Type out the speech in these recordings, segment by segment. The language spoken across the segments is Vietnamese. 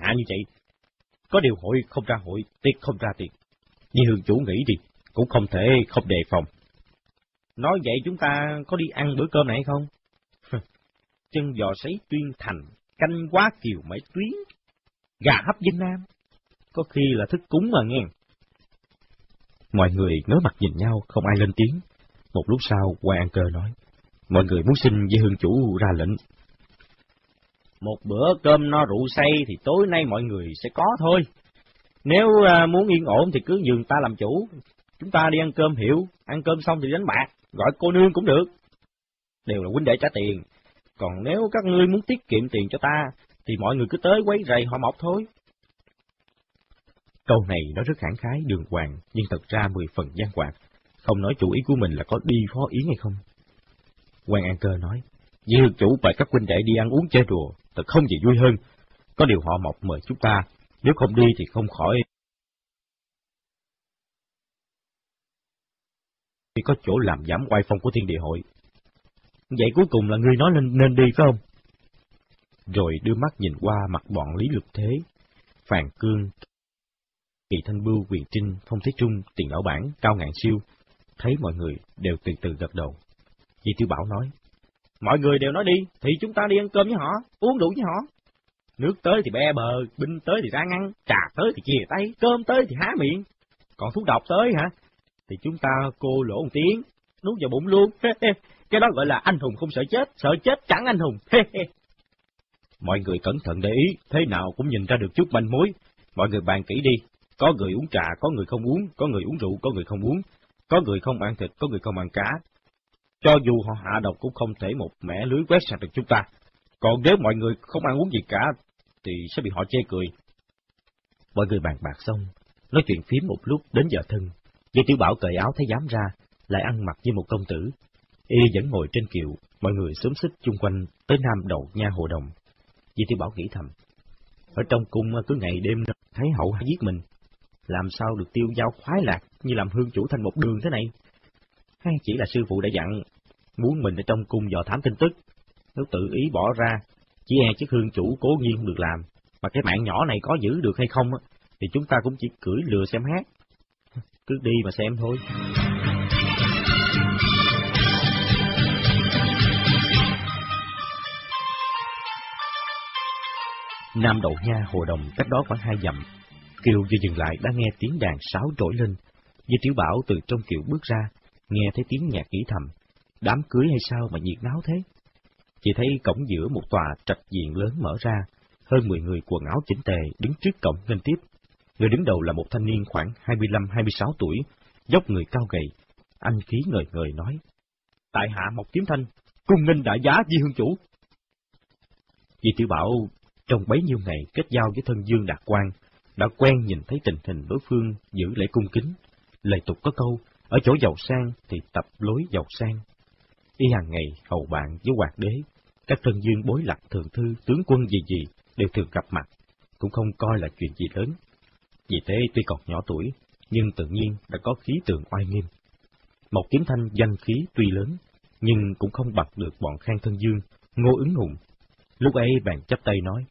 hạ như vậy. Có điều hội không ra hội, tiệc không ra tiệc. như hương chủ nghĩ đi, cũng không thể không đề phòng. Nói vậy chúng ta có đi ăn bữa cơm này không? Chân giò sấy tuyên thành, canh quá kiều mấy tuyến, gà hấp dinh nam. Có khi là thức cúng mà nghe. Mọi người ngớ mặt nhìn nhau, không ai lên tiếng. Một lúc sau, quay An Cơ nói, mọi người muốn xin với hương chủ ra lệnh. Một bữa cơm no rượu say thì tối nay mọi người sẽ có thôi. Nếu à, muốn yên ổn thì cứ nhường ta làm chủ. Chúng ta đi ăn cơm hiểu, ăn cơm xong thì đánh bạc, gọi cô nương cũng được. Đều là huynh đệ trả tiền. Còn nếu các ngươi muốn tiết kiệm tiền cho ta, thì mọi người cứ tới quấy rầy họ mọc thôi. Câu này nó rất khẳng khái đường hoàng, nhưng thật ra mười phần gian hoạt, không nói chủ ý của mình là có đi phó ý hay không. Quan An Cơ nói, Dư chủ và các huynh đệ đi ăn uống chơi đùa, thật không gì vui hơn. Có điều họ mọc mời chúng ta, nếu không đi thì không khỏi. Thì có chỗ làm giảm oai phong của thiên địa hội. Vậy cuối cùng là ngươi nói nên, nên đi phải không? Rồi đưa mắt nhìn qua mặt bọn Lý lục Thế, Phàn Cương, Kỳ Thanh Bưu, Quyền Trinh, Phong Thế Trung, Tiền Lão Bản, Cao Ngạn Siêu, thấy mọi người đều từ từ gật đầu. Di Tiểu Bảo nói, mọi người đều nói đi, thì chúng ta đi ăn cơm với họ, uống rượu với họ. Nước tới thì be bờ, binh tới thì ra ngăn, trà tới thì chìa tay, cơm tới thì há miệng. Còn thuốc độc tới hả? Thì chúng ta cô lỗ một tiếng, nuốt vào bụng luôn. Cái đó gọi là anh hùng không sợ chết, sợ chết chẳng anh hùng. Mọi người cẩn thận để ý, thế nào cũng nhìn ra được chút manh mối. Mọi người bàn kỹ đi, có người uống trà, có người không uống, có người uống rượu, có người không uống, có người không ăn thịt, có người không ăn cá. Cho dù họ hạ độc cũng không thể một mẻ lưới quét sạch được chúng ta. Còn nếu mọi người không ăn uống gì cả, thì sẽ bị họ chê cười. Mọi người bàn bạc xong, nói chuyện phím một lúc đến giờ thân. Vì tiểu bảo cởi áo thấy dám ra, lại ăn mặc như một công tử. Y vẫn ngồi trên kiệu, mọi người xúm xích chung quanh tới nam đầu nha hồ đồng. Vì tiểu bảo nghĩ thầm, ở trong cung cứ ngày đêm thấy hậu giết mình, làm sao được tiêu giao khoái lạc như làm hương chủ thành một đường thế này? Hay chỉ là sư phụ đã dặn, muốn mình ở trong cung dò thám tin tức, nếu tự ý bỏ ra, chỉ e chiếc hương chủ cố nhiên không được làm, mà cái mạng nhỏ này có giữ được hay không, thì chúng ta cũng chỉ cưỡi lừa xem hát. Cứ đi mà xem thôi. Nam Đậu Nha Hồ Đồng cách đó khoảng hai dặm. Kiều vừa dừng lại đã nghe tiếng đàn sáo trỗi lên. Di Tiểu Bảo từ trong kiều bước ra, nghe thấy tiếng nhạc nghĩ thầm. Đám cưới hay sao mà nhiệt náo thế? Chỉ thấy cổng giữa một tòa trạch diện lớn mở ra, hơn mười người quần áo chỉnh tề đứng trước cổng lên tiếp. Người đứng đầu là một thanh niên khoảng 25-26 tuổi, dốc người cao gầy, anh khí ngời ngời nói. Tại hạ Mộc Kiếm Thanh, cung nghênh đại giá di hương chủ. Di Tiểu Bảo trong bấy nhiêu ngày kết giao với thân dương đạt quan, đã quen nhìn thấy tình hình đối phương giữ lễ cung kính. Lời tục có câu, ở chỗ giàu sang thì tập lối giàu sang. Y hàng ngày hầu bạn với hoàng đế, các thân dương bối lạc thường thư, tướng quân gì gì đều thường gặp mặt, cũng không coi là chuyện gì lớn. Vì thế tuy còn nhỏ tuổi, nhưng tự nhiên đã có khí tượng oai nghiêm. Một kiếm thanh danh khí tuy lớn, nhưng cũng không bật được bọn khang thân dương, ngô ứng hùng. Lúc ấy bạn chấp tay nói,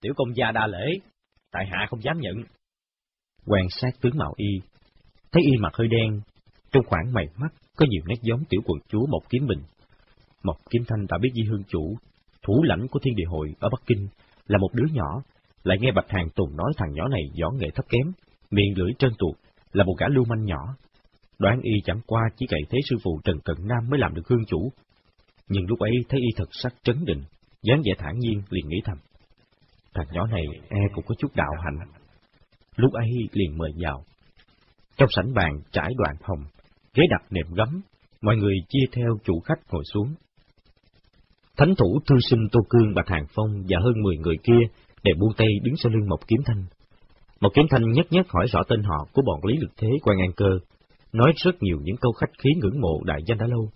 Tiểu công gia đa lễ, tại hạ không dám nhận. Quan sát tướng mạo y, thấy y mặt hơi đen, trong khoảng mày mắt có nhiều nét giống tiểu quận chúa Mộc Kiếm Bình. Mộc Kiếm Thanh đã biết Di Hương Chủ, thủ lãnh của thiên địa hội ở Bắc Kinh, là một đứa nhỏ, lại nghe Bạch Hàng Tùng nói thằng nhỏ này võ nghệ thấp kém, miệng lưỡi trơn tuột, là một gã lưu manh nhỏ. Đoán y chẳng qua chỉ cậy thế sư phụ Trần Cận Nam mới làm được hương chủ. Nhưng lúc ấy thấy y thật sắc trấn định, dáng vẻ thản nhiên liền nghĩ thầm. Thằng nhỏ này e cũng có chút đạo hạnh. Lúc ấy liền mời vào. Trong sảnh bàn trải đoạn hồng, ghế đặt nệm gấm, mọi người chia theo chủ khách ngồi xuống. Thánh thủ thư sinh Tô Cương Bạch Hàng Phong và hơn mười người kia đều buông tay đứng sau lưng một kiếm thanh. Một kiếm thanh nhất nhất hỏi rõ tên họ của bọn Lý Lực Thế quan an cơ, nói rất nhiều những câu khách khí ngưỡng mộ đại danh đã lâu.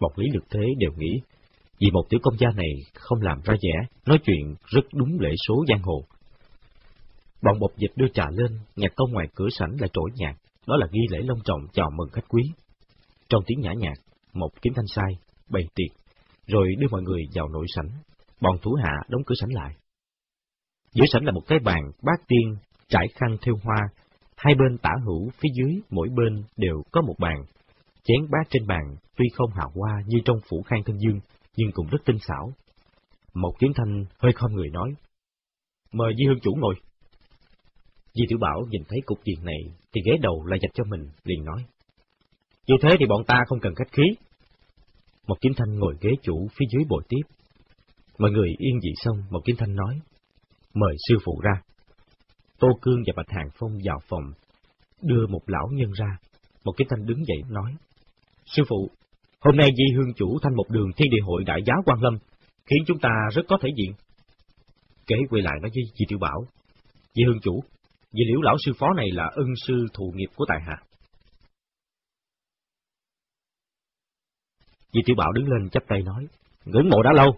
Bọn Lý Lực Thế đều nghĩ vì một tiểu công gia này không làm ra vẻ, nói chuyện rất đúng lễ số giang hồ. Bọn bột dịch đưa trà lên, nhạc công ngoài cửa sảnh lại trỗi nhạc, đó là ghi lễ long trọng chào mừng khách quý. Trong tiếng nhã nhạc, một kiếm thanh sai, bày tiệc, rồi đưa mọi người vào nội sảnh, bọn thủ hạ đóng cửa sảnh lại. Giữa sảnh là một cái bàn, bát tiên, trải khăn theo hoa, hai bên tả hữu phía dưới mỗi bên đều có một bàn. Chén bát trên bàn tuy không hào hoa như trong phủ khang thân dương, nhưng cũng rất tinh xảo. Một kiếm thanh hơi không người nói, mời Di Hương Chủ ngồi. Di Tiểu Bảo nhìn thấy cục diện này thì ghế đầu lại dành cho mình, liền nói. Như thế thì bọn ta không cần khách khí. Một kiếm thanh ngồi ghế chủ phía dưới bồi tiếp. Mọi người yên dị xong, một kiếm thanh nói. Mời sư phụ ra. Tô Cương và Bạch Hàng Phong vào phòng, đưa một lão nhân ra. Một kiếm thanh đứng dậy nói. Sư phụ, hôm nay Di Hương Chủ thanh một đường thiên địa hội đại giáo quan lâm, khiến chúng ta rất có thể diện. Kế quay lại nói với Di Tiểu Bảo. Di Hương Chủ, vì Liễu Lão Sư Phó này là ân sư thù nghiệp của Tài Hạ. Di Tiểu Bảo đứng lên chắp tay nói, ngưỡng mộ đã lâu.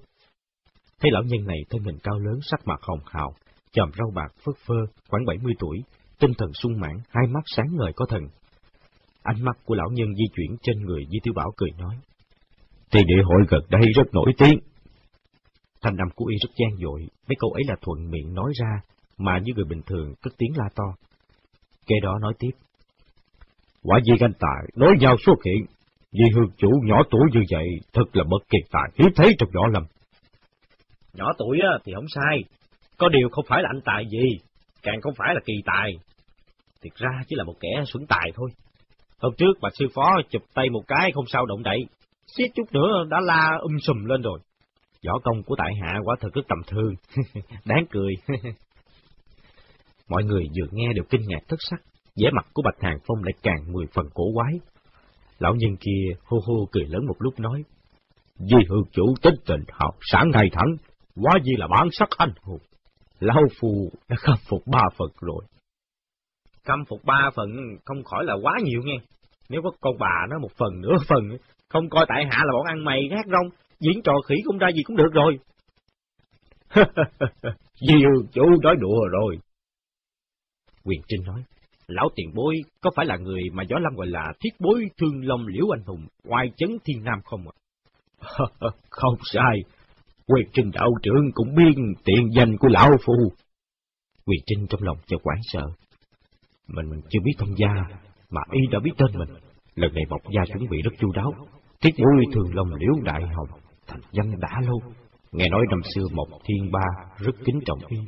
Thấy lão nhân này thân hình cao lớn sắc mặt hồng hào, chòm râu bạc phất phơ, khoảng 70 tuổi, tinh thần sung mãn, hai mắt sáng ngời có thần. Ánh mắt của lão nhân di chuyển trên người Di Tiểu Bảo cười nói, Thì địa hội gần đây rất nổi tiếng. Thanh âm của y rất gian dội, mấy câu ấy là thuận miệng nói ra, mà như người bình thường cất tiếng la to. Kế đó nói tiếp. Quả gì anh tài, nói nhau xuất hiện, vì hương chủ nhỏ tuổi như vậy, thật là bất kiệt tài, hiếm thấy trong nhỏ lầm. Nhỏ tuổi thì không sai, có điều không phải là anh tài gì, càng không phải là kỳ tài. Thiệt ra chỉ là một kẻ xuẩn tài thôi. Hôm trước bà sư phó chụp tay một cái không sao động đậy, suýt chút nữa đã la um sùm lên rồi. Võ công của tại hạ quả thật rất tầm thường, đáng cười. Mọi người vừa nghe đều kinh ngạc thất sắc, vẻ mặt của Bạch Hàng Phong lại càng mười phần cổ quái. Lão nhân kia hô hô cười lớn một lúc nói, Di hương chủ tính tình học sáng ngày thẳng, quá gì là bản sắc anh hùng. Lão phù đã khâm phục ba phần rồi. Khâm phục ba phần không khỏi là quá nhiều nghe. Nếu có con bà nó một phần nửa phần, không coi tại hạ là bọn ăn mày gác rong, diễn trò khỉ không ra gì cũng được rồi. Di hương chủ nói đùa rồi. Quyền Trinh nói, lão tiền bối có phải là người mà Gió Lâm gọi là thiết bối thương long liễu anh hùng, ngoài chấn thiên nam không ạ? không sai, Quyền Trinh đạo trưởng cũng biết tiện danh của lão phu. Quyền Trinh trong lòng cho quán sợ. Mình chưa biết thông gia, mà y đã biết tên mình. Lần này Mộc Gia chuẩn bị rất chu đáo. Thiết bối thường lòng liễu đại hồng, thành danh đã lâu. Nghe nói năm xưa Mộc Thiên Ba rất kính trọng y.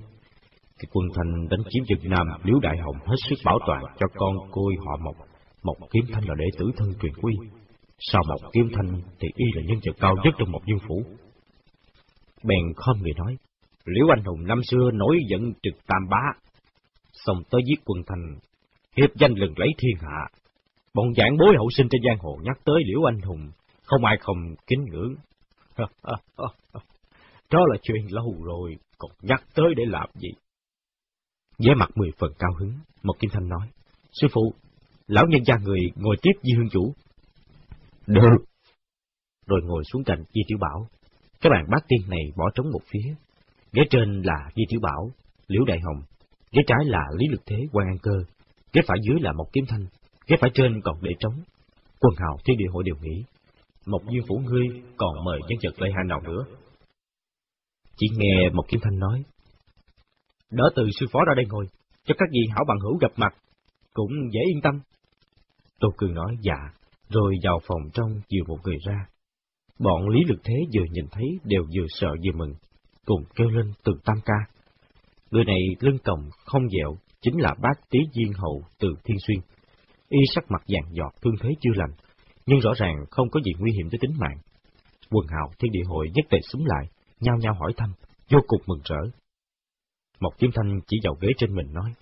Cái quân thanh đánh chiếm Việt Nam, Liễu Đại Hồng hết sức bảo toàn cho con côi họ Mộc. Mộc Kiếm Thanh là đệ tử thân truyền quy. Sau Mộc Kiếm Thanh thì y là nhân vật cao nhất trong một dương phủ. Bèn khom người nói, Liễu Anh Hùng năm xưa nổi giận trực tam bá, xong tới giết quân thành, hiệp danh lừng lấy thiên hạ. Bọn giảng bối hậu sinh trên giang hồ nhắc tới Liễu Anh Hùng, không ai không kính ngưỡng. Đó là chuyện lâu rồi, còn nhắc tới để làm gì? Vẻ mặt mười phần cao hứng, một kim thanh nói, Sư phụ, lão nhân gia người ngồi tiếp di hương chủ. Được. Rồi ngồi xuống cạnh Di Tiểu Bảo. Các bạn bát tiên này bỏ trống một phía. Ghế trên là Di Tiểu Bảo, Liễu Đại Hồng. Ghế trái là Lý Lực Thế, quan An Cơ. Ghế phải dưới là một kiếm thanh. Ghế phải trên còn để trống. Quân hào thiên địa hội đều nghĩ. Một duyên phủ ngươi còn mời nhân vật lợi hại nào nữa. Chỉ nghe một kiếm thanh nói, Đỡ từ sư phó ra đây ngồi, cho các vị hảo bằng hữu gặp mặt, cũng dễ yên tâm. Tô Cường nói dạ, rồi vào phòng trong dìu một người ra. Bọn Lý Lực Thế vừa nhìn thấy đều vừa sợ vừa mừng, cùng kêu lên từ tam ca. Người này lưng còng không dẹo, chính là bác tý diên hậu từ Thiên Xuyên. Y sắc mặt vàng giọt, thương thế chưa lành, nhưng rõ ràng không có gì nguy hiểm tới tính mạng. Quần hào thiên địa hội nhất tề súng lại, nhao nhao hỏi thăm, vô cùng mừng rỡ. Một kiếm thanh chỉ vào ghế trên mình nói,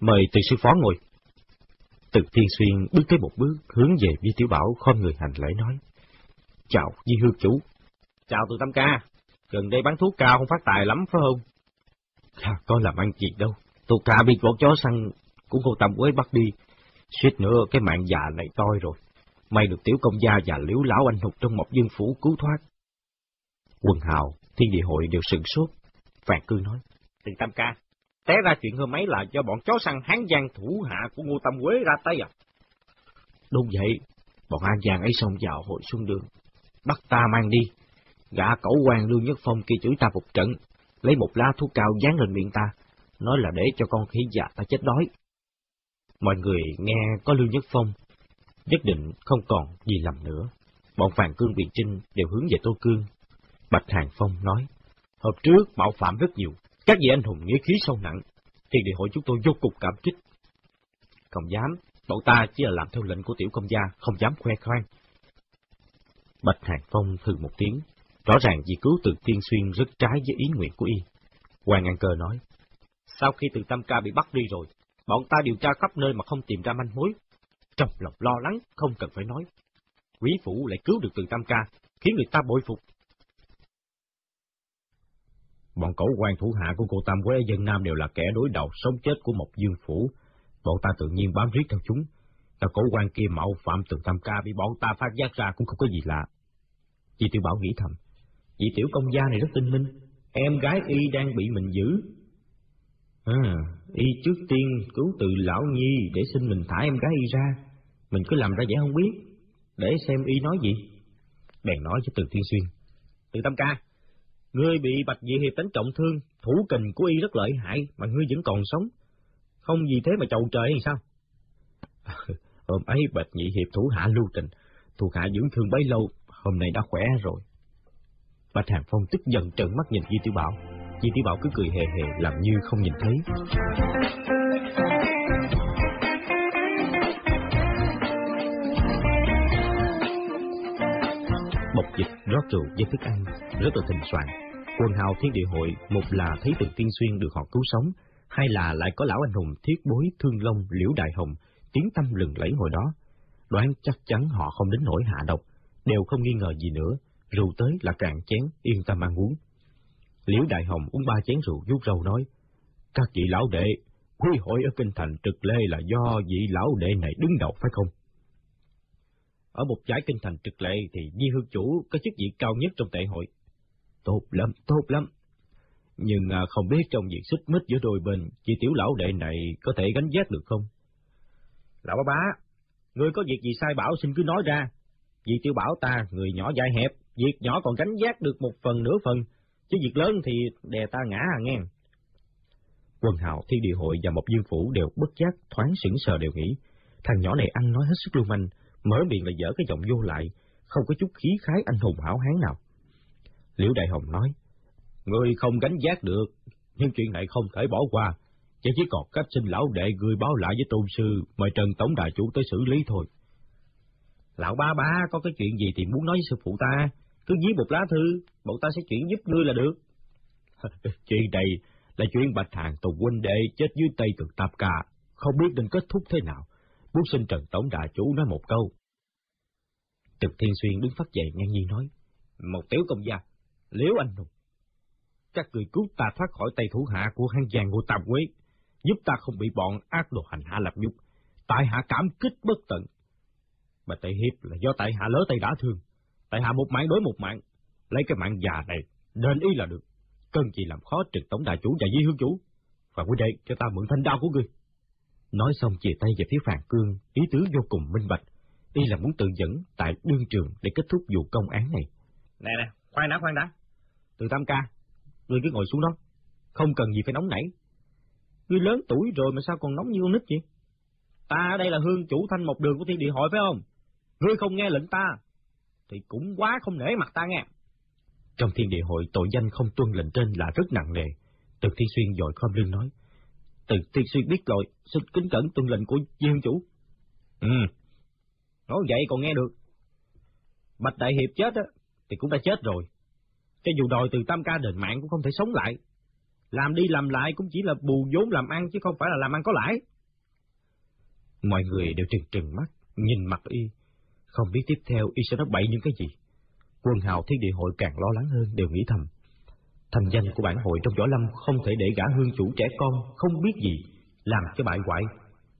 mời từ sư phó ngồi. Từ thiên xuyên bước tới một bước, hướng về Vi Tiểu Bảo khom người hành lễ nói, chào Di Hương chủ. Chào từ Tâm ca, gần đây bán thuốc cao không phát tài lắm phải không? À, có làm ăn gì đâu, tôi ca bị bọn chó săn cũng không tầm quế bắt đi, suýt nữa cái mạng già này toi rồi. May được tiểu công gia và liễu lão anh hục trong một dương phủ cứu thoát. Quân hào, thiên địa hội đều sừng sốt. Phàn cư nói, Tiền Tam ca, té ra chuyện hôm ấy là do bọn chó săn hán giang thủ hạ của Ngô Tâm Quế ra tay à? Đúng vậy, bọn An Giang ấy xông vào hội xuân đường, bắt ta mang đi. Gã cẩu quan Lưu Nhất Phong kia chửi ta một trận, lấy một lá thuốc cao dán lên miệng ta, nói là để cho con khỉ già ta chết đói. Mọi người nghe có Lưu Nhất Phong, nhất định không còn gì lầm nữa. Bọn Phàng Cương biện Trinh đều hướng về Tô Cương. Bạch Hàng Phong nói, hôm trước mạo phạm rất nhiều, các vị anh hùng nghĩa khí sâu nặng, thiên địa hội chúng tôi vô cùng cảm kích. Không dám, bọn ta chỉ là làm theo lệnh của tiểu công gia, không dám khoe khoang. Bạch Hàng Phong thừ một tiếng, rõ ràng vì cứu từ tiên xuyên rất trái với ý nguyện của y. Hoàng An Cơ nói, sau khi từ Tam Ca bị bắt đi rồi, bọn ta điều tra khắp nơi mà không tìm ra manh mối. Trong lòng lo lắng, không cần phải nói. Quý phủ lại cứu được từ Tam Ca, khiến người ta bội phục. Bọn cẩu quan thủ hạ của cô Tam Quế dân Nam đều là kẻ đối đầu sống chết của một dương phủ. Bọn ta tự nhiên bám riết theo chúng. Là cổ quan kia mạo phạm từ Tam Ca bị bọn ta phát giác ra cũng không có gì lạ. Chị Tiểu Bảo nghĩ thầm, chị tiểu công gia này rất tinh minh, em gái y đang bị mình giữ. À, y trước tiên cứu từ lão nhi để xin mình thả em gái y ra, mình cứ làm ra vẻ không biết, để xem y nói gì. Bèn nói với từ Thiên Xuyên, từ Tam Ca, ngươi bị Bạch Dị Hiệp đánh trọng thương, thủ kình của y rất lợi hại mà ngươi vẫn còn sống, không gì thế mà chầu trời hay sao? Hôm ấy Bạch Nhị Hiệp thủ hạ lưu tình, thuộc hạ dưỡng thương bấy lâu, hôm nay đã khỏe rồi. Bạch Hàng Phong tức giận trợn mắt nhìn Di Tiểu Bảo. Di Tiểu Bảo cứ cười hề hề làm như không nhìn thấy. Mộc dịch rót rượu với thức ăn, rất là thịnh soạn. quần hào thiên địa hội, một là thấy từng tiên xuyên được họ cứu sống, hai là lại có lão anh hùng thiết bối thương long liễu đại hồng, tiếng tâm lừng lẫy hồi đó. Đoán chắc chắn họ không đến nỗi hạ độc, đều không nghi ngờ gì nữa, rượu tới là cạn chén, yên tâm ăn uống. Liễu Đại Hồng uống ba chén rượu vuốt râu nói, các vị lão đệ, quy hội ở Kinh Thành trực lê là do vị lão đệ này đứng đầu phải không? Ở một giải Kinh Thành trực lệ thì Di Hương Chủ có chức vị cao nhất trong tệ hội. Tốt lắm, tốt lắm. Nhưng à, không biết trong việc xích mích giữa đôi bên, chị tiểu lão đệ này có thể gánh vác được không? Lão bá bá, ngươi có việc gì sai bảo xin cứ nói ra, vì tiểu bảo ta, người nhỏ dài hẹp, việc nhỏ còn gánh giác được một phần nửa phần, chứ việc lớn thì đè ta ngã à nghe. Quân hào, thi địa hội và một dương phủ đều bất giác, thoáng sững sờ đều nghĩ, thằng nhỏ này ăn nói hết sức lưu manh, mở miệng là dở cái giọng vô lại, không có chút khí khái anh hùng hảo hán nào. Liễu Đại Hồng nói, Ngươi không gánh giác được, nhưng chuyện này không thể bỏ qua, chỉ chỉ còn cách xin lão đệ gửi báo lại với tôn sư, mời Trần Tổng Đại Chủ tới xử lý thôi. Lão ba ba có cái chuyện gì thì muốn nói với sư phụ ta, cứ viết một lá thư, bọn ta sẽ chuyển giúp ngươi là được. chuyện này là chuyện Bạch Hàng Tùng huynh đệ chết dưới tay từ Tạp cà, không biết nên kết thúc thế nào. Muốn xin Trần Tổng Đại Chủ nói một câu. Trực Thiên Xuyên đứng phát dậy ngang nhiên nói, một tiểu công gia, liếu anh hùng. Các người cứu ta thoát khỏi tay thủ hạ của hang giang ngô Tam Quế, giúp ta không bị bọn ác đồ hành hạ lập nhục. Tại hạ cảm kích bất tận, mà tại hiệp là do tại hạ lỡ tay đã thương. Tại hạ một mạng đối một mạng, lấy cái mạng già này, đền ý là được. Cần gì làm khó trực tổng đại chủ và di hương chủ. Và quý đệ cho ta mượn thanh đao của ngươi. Nói xong chia tay về phía Phàn Cương, ý tứ vô cùng minh bạch. Y là muốn tự dẫn tại đương trường để kết thúc vụ công án này. Nè nè, khoan đã, khoan đã. Từ Tam Ca, ngươi cứ ngồi xuống đó. Không cần gì phải nóng nảy. Ngươi lớn tuổi rồi mà sao còn nóng như con nít vậy? Ta ở đây là hương chủ thanh một đường của thiên địa hội phải không? Ngươi không nghe lệnh ta, thì cũng quá không nể mặt ta nghe. Trong thiên địa hội tội danh không tuân lệnh trên là rất nặng nề. Từ Thiên Xuyên dội khom lưng nói. Từ Thiên Xuyên biết rồi, xin kính cẩn tuân lệnh của Diên chủ. Ừ, nói vậy còn nghe được. Bạch Đại Hiệp chết á, thì cũng đã chết rồi. Cho dù đòi từ tam ca đền mạng cũng không thể sống lại. Làm đi làm lại cũng chỉ là bù vốn làm ăn chứ không phải là làm ăn có lãi. Mọi người đều trừng trừng mắt, nhìn mặt y, không biết tiếp theo y sẽ nói bậy những cái gì. Quân hào thiên địa hội càng lo lắng hơn đều nghĩ thầm. Thành danh của bản hội trong võ lâm không thể để gã hương chủ trẻ con không biết gì, làm cho bại hoại.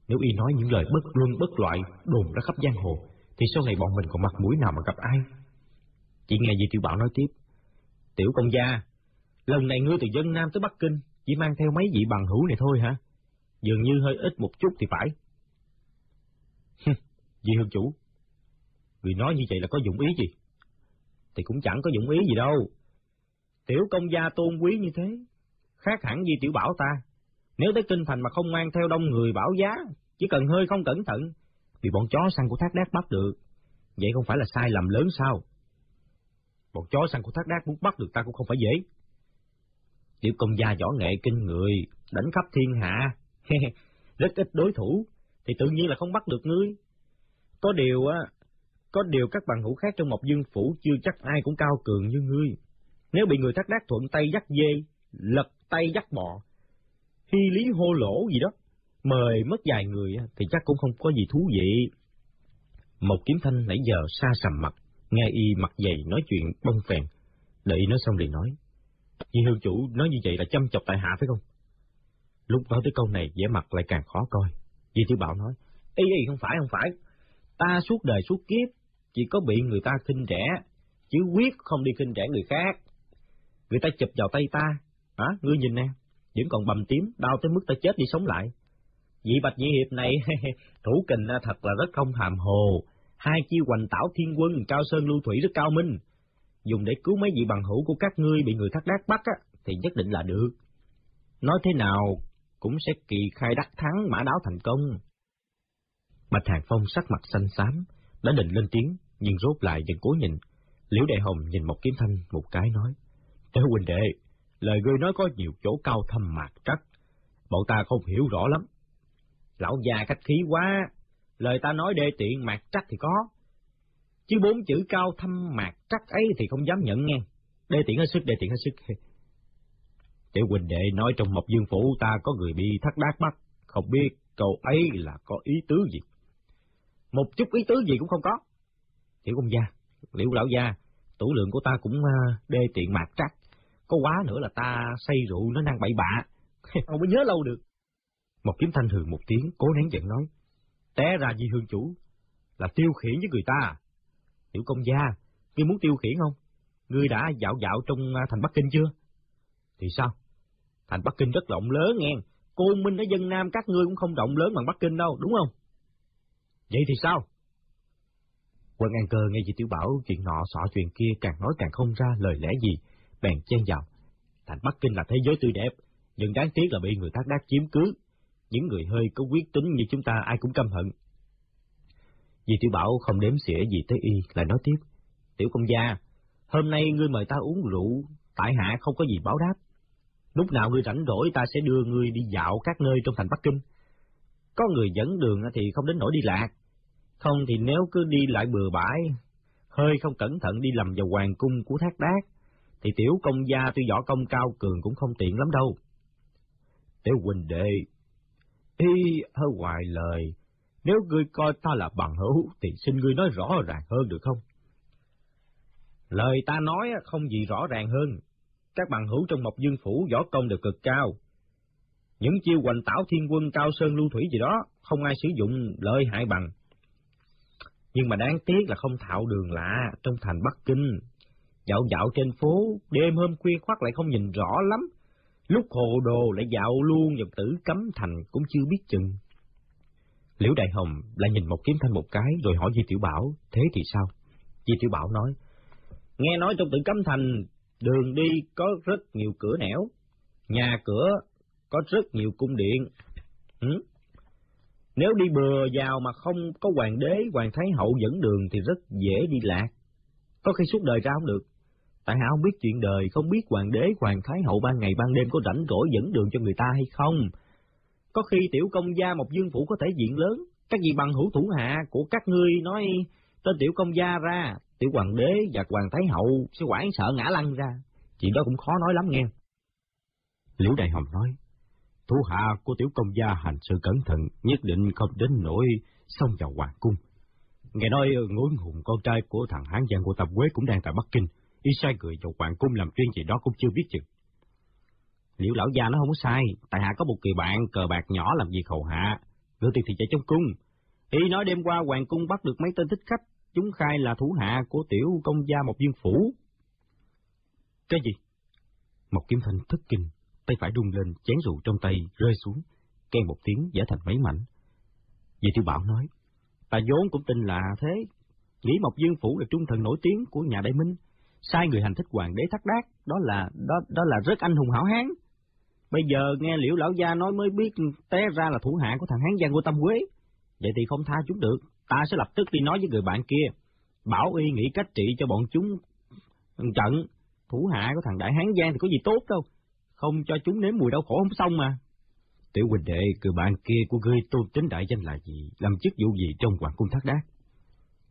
Nếu y nói những lời bất luân bất loại, đồn ra khắp giang hồ, thì sau này bọn mình còn mặt mũi nào mà gặp ai? Chỉ nghe gì Tiểu Bảo nói tiếp. Tiểu công gia, lần này ngươi từ dân Nam tới Bắc Kinh, chỉ mang theo mấy vị bằng hữu này thôi hả? Dường như hơi ít một chút thì phải. Vị Hương Chủ, Người nói như vậy là có dụng ý gì? Thì cũng chẳng có dụng ý gì đâu. Tiểu công gia tôn quý như thế, khác hẳn Di Tiểu Bảo ta. Nếu tới kinh thành mà không mang theo đông người bảo giá, chỉ cần hơi không cẩn thận, bị bọn chó săn của thác đác bắt được. Vậy không phải là sai lầm lớn sao? Bọn chó săn của thác đác muốn bắt được ta cũng không phải dễ. Tiểu công gia võ nghệ kinh người, đánh khắp thiên hạ, rất ít đối thủ, thì tự nhiên là không bắt được ngươi. Có điều á, có điều các bằng hữu khác trong Mộc Dương Phủ chưa chắc ai cũng cao cường như ngươi. Nếu bị người thác đác thuận tay dắt dê, lật tay dắt bọ, hy lý hô lỗ gì đó, mời mất vài người thì chắc cũng không có gì thú vị. Một kiếm thanh nãy giờ xa sầm mặt, nghe y mặt dày nói chuyện bông phèn, đợi y nói xong liền nói. Vì hương chủ nói như vậy là chăm chọc tại hạ phải không? Lúc nói tới câu này vẻ mặt lại càng khó coi. Vì Tiểu Bảo nói, ý ý không phải không phải, ta suốt đời suốt kiếp, chỉ có bị người ta khinh rẻ, chứ quyết không đi khinh rẻ người khác. Người ta chụp vào tay ta, hả, ngươi nhìn nè, vẫn còn bầm tím, đau tới mức ta chết đi sống lại. Vị bạch nhị hiệp này, thủ kình thật là rất không hàm hồ, hai chiêu hoành tảo thiên quân, cao sơn lưu thủy rất cao minh. Dùng để cứu mấy vị bằng hữu của các ngươi bị người thắt đát bắt á, thì nhất định là được. Nói thế nào, cũng sẽ kỳ khai đắc thắng mã đáo thành công. Bạch Hàng Phong sắc mặt xanh xám, đã định lên tiếng, nhưng rốt lại vẫn cố nhìn. Liễu Đại Hồng nhìn một kiếm thanh một cái nói, Ê huynh đệ, lời ngươi nói có nhiều chỗ cao thâm mạc trắc, bọn ta không hiểu rõ lắm. Lão già khách khí quá, lời ta nói đê tiện mạc trắc thì có, chứ bốn chữ cao thâm mạc trắc ấy thì không dám nhận nghe. Đê tiện hết sức, đê tiện hết sức. Tiểu huynh đệ nói trong Mộc Dương Phủ ta có người bị thắt đát mắt, không biết câu ấy là có ý tứ gì. Một chút ý tứ gì cũng không có. Tiểu công gia, liễu lão gia, tủ lượng của ta cũng ờ, đê tiện mạc trắc. Có quá nữa là ta say rượu nó năng bậy bạ, không có nhớ lâu được. Một kiếm thanh hừ một tiếng, cố nén giận nói. Té ra di hương chủ, là tiêu khiển với người ta. Tiểu công gia, ngươi muốn tiêu khiển không? Ngươi đã dạo dạo trong à, thành Bắc Kinh chưa? Thì sao? Thành Bắc Kinh rất rộng lớn nghe, Côn Minh ở dân Nam các ngươi cũng không rộng lớn bằng Bắc Kinh đâu, đúng không? Vậy thì sao? Quân An Cơ nghe chị Tiểu Bảo chuyện nọ sọ chuyện kia càng nói càng không ra lời lẽ gì, bèn chen vào. Thành Bắc Kinh là thế giới tươi đẹp, nhưng đáng tiếc là bị người thác đác chiếm cứ. Những người hơi có quyết tính như chúng ta ai cũng căm hận. Dì Tiểu Bảo không đếm xỉa gì tới y, lại nói tiếp. Tiểu công gia, hôm nay ngươi mời ta uống rượu, tại hạ không có gì báo đáp. Lúc nào ngươi rảnh rỗi ta sẽ đưa ngươi đi dạo các nơi trong thành Bắc Kinh. Có người dẫn đường thì không đến nỗi đi lạc. Không thì nếu cứ đi lại bừa bãi, hơi không cẩn thận đi lầm vào hoàng cung của thác đát, thì tiểu công gia tuy võ công cao cường cũng không tiện lắm đâu. Tiểu huynh đệ, y hơi hoài lời, nếu ngươi coi ta là bằng hữu thì xin ngươi nói rõ ràng hơn được không? Lời ta nói không gì rõ ràng hơn, các bằng hữu trong Mộc Dương Phủ võ công đều cực cao. Những chiêu hoành tảo thiên quân cao sơn lưu thủy gì đó, không ai sử dụng lợi hại bằng. Nhưng mà đáng tiếc là không thạo đường lạ trong thành Bắc Kinh. Dạo dạo trên phố, đêm hôm khuya khoắt lại không nhìn rõ lắm. Lúc hồ đồ lại dạo luôn vào tử cấm thành cũng chưa biết chừng. Liễu Đại Hồng lại nhìn một kiếm thanh một cái rồi hỏi Di Tiểu Bảo, thế thì sao? Di Tiểu Bảo nói, nghe nói trong tử cấm thành Đường đi có rất nhiều cửa nẻo, nhà cửa có rất nhiều cung điện. Ừ? Nếu đi bừa vào mà không có hoàng đế, hoàng thái hậu dẫn đường thì rất dễ đi lạc. Có khi suốt đời ra không được. Tại hạ không biết chuyện đời, không biết hoàng đế, hoàng thái hậu ban ngày ban đêm có rảnh rỗi dẫn đường cho người ta hay không. Có khi tiểu công gia một dương phủ có thể diện lớn, các gì bằng hữu thủ hạ của các ngươi nói tên tiểu công gia ra, tiểu hoàng đế và hoàng thái hậu sẽ quản sợ ngã lăn ra. Chuyện đó cũng khó nói lắm nghe. Liễu Đại Hồng nói, thủ hạ của tiểu công gia hành sự cẩn thận, nhất định không đến nỗi xông vào hoàng cung. Nghe nói ngối hùng con trai của thằng Hán Giang của Tập Quế cũng đang tại Bắc Kinh, y sai người cho hoàng cung làm chuyên gì đó cũng chưa biết chừng. Liệu lão gia nó không sai, tại hạ có một kỳ bạn cờ bạc nhỏ làm việc hầu hạ, đưa tiền thì chạy trong cung. Y nói đêm qua hoàng cung bắt được mấy tên thích khách, chúng khai là thủ hạ của tiểu công gia một viên phủ. Cái gì? Một kiếm thanh thất kinh, tay phải đung lên, chén rượu trong tay rơi xuống, kêu một tiếng giả thành mấy mảnh. Vì tiểu bảo nói, ta vốn cũng tin là thế, nghĩ Mộc Dương Phủ là trung thần nổi tiếng của nhà Đại Minh, sai người hành thích hoàng đế thắt đát, đó là đó đó là rất anh hùng hảo hán. Bây giờ nghe liễu lão gia nói mới biết té ra là thủ hạ của thằng Hán Giang của Tâm Quế. Vậy thì không tha chúng được, ta sẽ lập tức đi nói với người bạn kia. Bảo y nghĩ cách trị cho bọn chúng trận. Thủ hạ của thằng Đại Hán Giang thì có gì tốt đâu. Không cho chúng nếm mùi đau khổ không xong mà. Tiểu huynh đệ, người bạn kia của ngươi tôn tính đại danh là gì? Làm chức vụ gì trong hoàng cung thác đát?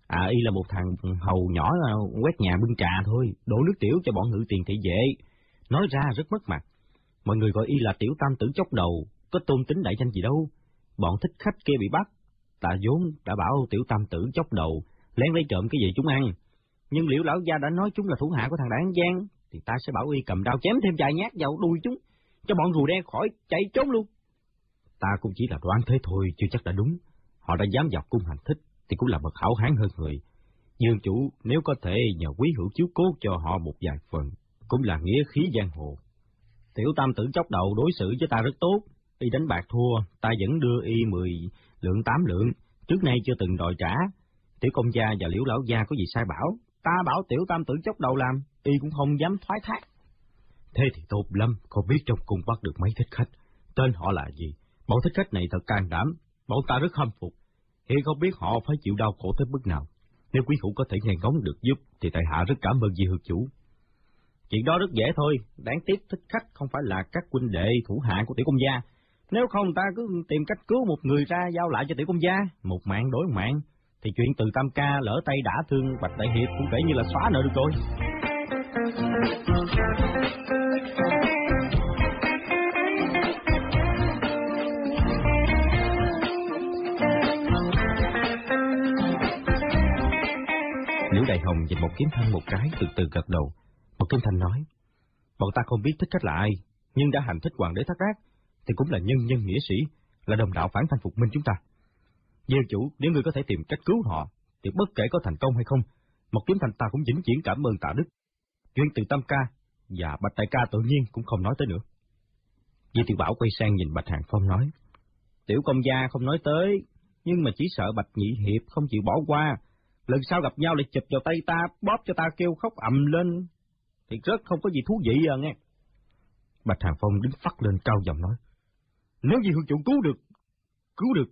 À, y là một thằng hầu nhỏ à, quét nhà bưng trà thôi, đổ nước tiểu cho bọn ngự tiền thị vệ. Nói ra rất mất mặt. Mọi người gọi y là tiểu tam tử chốc đầu, có tôn tính đại danh gì đâu. Bọn thích khách kia bị bắt. Ta vốn đã bảo tiểu tam tử chốc đầu, lén lấy trộm cái gì chúng ăn. Nhưng liệu lão gia đã nói chúng là thủ hạ của thằng đáng Giang, thì ta sẽ bảo y cầm đao chém thêm vài nhát vào đuôi chúng, cho bọn rùa đen khỏi chạy trốn luôn. Ta cũng chỉ là đoán thế thôi, chưa chắc đã đúng. Họ đã dám dọc cung hành thích, thì cũng là bậc hảo hán hơn người. Dương chủ nếu có thể nhờ quý hữu chiếu cố cho họ một vài phần, cũng là nghĩa khí giang hồ. Tiểu tam tử chốc đầu đối xử với ta rất tốt, y đánh bạc thua, ta vẫn đưa y mười lượng tám lượng, trước nay chưa từng đòi trả. Tiểu công gia và liễu lão gia có gì sai bảo, ta bảo tiểu tam tử chốc đầu làm, y cũng không dám thoái thác. Thế thì tốt lắm, không biết trong cung bắt được mấy thích khách, tên họ là gì? Bọn thích khách này thật can đảm, bọn ta rất khâm phục. Hiện không biết họ phải chịu đau khổ tới mức nào. Nếu quý hữu có thể nghe ngóng được giúp, thì tại hạ rất cảm ơn Di Hương Chủ. Chuyện đó rất dễ thôi, đáng tiếc thích khách không phải là các huynh đệ thủ hạ của tiểu công gia. Nếu không ta cứ tìm cách cứu một người ra giao lại cho tiểu công gia, một mạng đối mạng, thì chuyện từ tam ca lỡ tay đã thương Bạch Đại Hiệp cũng kể như là xóa nợ được rồi. Đại Hồng nhìn một kiếm thanh một cái từ từ gật đầu. Một kiếm thanh nói, bọn ta không biết thích cách là ai, nhưng đã hành thích hoàng đế thác ác, thì cũng là nhân nhân nghĩa sĩ, là đồng đạo phản thanh phục minh chúng ta. Diêu chủ, nếu ngươi có thể tìm cách cứu họ, thì bất kể có thành công hay không, một kiếm thanh ta cũng vĩnh viễn cảm ơn tạ đức. Chuyện từ Tâm Ca và Bạch Đại Ca tự nhiên cũng không nói tới nữa. Di Tiểu Bảo quay sang nhìn Bạch Hàng Phong nói, Tiểu công gia không nói tới, nhưng mà chỉ sợ Bạch Nhị Hiệp không chịu bỏ qua, lần sau gặp nhau lại chụp vào tay ta, bóp cho ta kêu khóc ầm lên, thì rất không có gì thú vị à nghe. Bạch Hàng Phong đứng phát lên cao giọng nói, nếu như hương chủ cứu được, cứu được,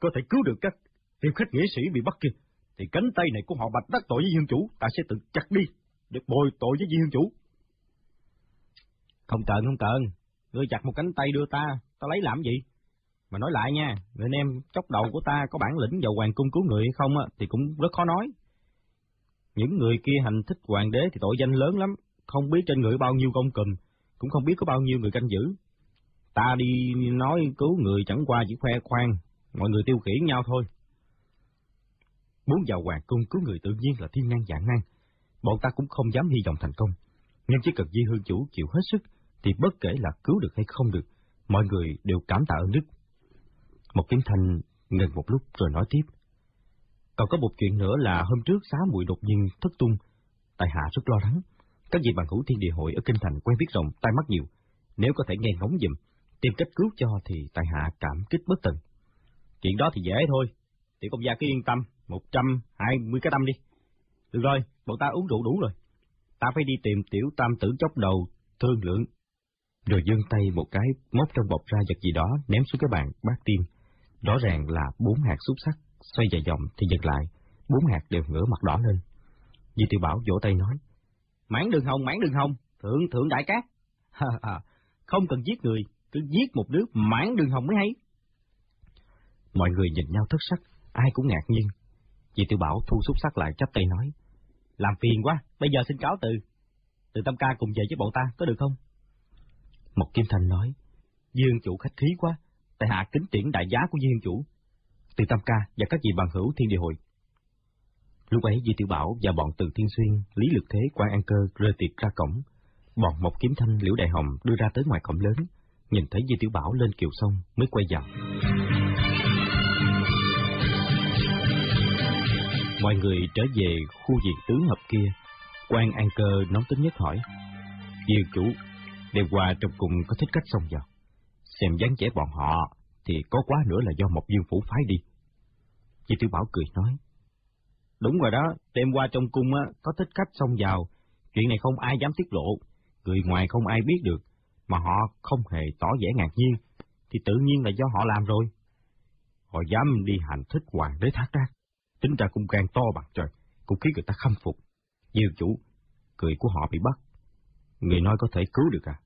có thể cứu được các hiệp khách nghĩa sĩ bị bắt kia, thì cánh tay này của họ bạch đắc tội với hương chủ, ta sẽ tự chặt đi, để bồi tội với hương chủ. Không cần, không cần, ngươi chặt một cánh tay đưa ta, ta lấy làm gì? Mà nói lại nha, người anh em chốc đầu của ta có bản lĩnh vào hoàng cung cứu người hay không á, thì cũng rất khó nói. Những người kia hành thích hoàng đế thì tội danh lớn lắm, không biết trên người bao nhiêu công cùm, cũng không biết có bao nhiêu người canh giữ. Ta đi nói cứu người chẳng qua chỉ khoe khoang, mọi người tiêu khiển nhau thôi. Muốn vào hoàng cung cứu người tự nhiên là thiên năng dạng năng, bọn ta cũng không dám hy vọng thành công, nhưng chỉ cần Di Hương Chủ chịu hết sức, thì bất kể là cứu được hay không được, mọi người đều cảm tạ ơn đức. Một kiếm thanh ngừng một lúc rồi nói tiếp. Còn có một chuyện nữa là hôm trước xá muội đột nhiên thất tung, tại hạ rất lo lắng. Các vị bằng hữu thiên địa hội ở Kinh Thành quen biết rộng, tai mắt nhiều. Nếu có thể nghe ngóng dùm, tìm cách cứu cho thì tại hạ cảm kích bất tận. Chuyện đó thì dễ thôi, tiểu công gia cứ yên tâm, một trăm hai mươi cái tâm đi. Được rồi, bọn ta uống rượu đủ rồi. Ta phải đi tìm tiểu tam tử chốc đầu, thương lượng. Rồi dương tay một cái, móc trong bọc ra vật gì đó, ném xuống cái bàn, bát tim. Rõ ràng là bốn hạt xúc sắc, xoay vài vòng thì giật lại, bốn hạt đều ngửa mặt đỏ lên. Di tiểu Bảo vỗ tay nói, Mãn đường hồng, mãn đường hồng, thượng thượng đại cát. không cần giết người, cứ giết một đứa mãn đường hồng mới hay. Mọi người nhìn nhau thất sắc, ai cũng ngạc nhiên. Chị Tiểu Bảo thu xúc sắc lại chắp tay nói, làm phiền quá, bây giờ xin cáo từ. Từ Tâm Ca cùng về với bọn ta, có được không? Một Kim Thanh nói, Dương chủ khách khí quá, tại hạ kính tiễn đại giá của Dương chủ. Từ Tâm Ca và các vị bằng hữu thiên địa hội. Lúc ấy Di Tiểu Bảo và bọn Từ Thiên Xuyên, Lý Lực Thế, quan An Cơ rơi tiệc ra cổng. Bọn một kiếm thanh Liễu Đại Hồng đưa ra tới ngoài cổng lớn, nhìn thấy Di Tiểu Bảo lên kiều sông mới quay vào. Mọi người trở về khu diện tướng hợp kia, quan An Cơ nóng tính nhất hỏi. Dương chủ, đêm qua trong cùng có thích cách xông vào. Xem dáng vẻ bọn họ, thì có quá nữa là do một dương phủ phái đi. Chị Tiểu Bảo cười nói. Đúng rồi đó, đêm qua trong cung á, có thích khách xông vào, chuyện này không ai dám tiết lộ, người ngoài không ai biết được, mà họ không hề tỏ vẻ ngạc nhiên, thì tự nhiên là do họ làm rồi. Họ dám đi hành thích hoàng đế thác ra, tính ra cung gan to bằng trời, cũng khiến người ta khâm phục. Diêu chủ, cười của họ bị bắt. Người nói có thể cứu được à?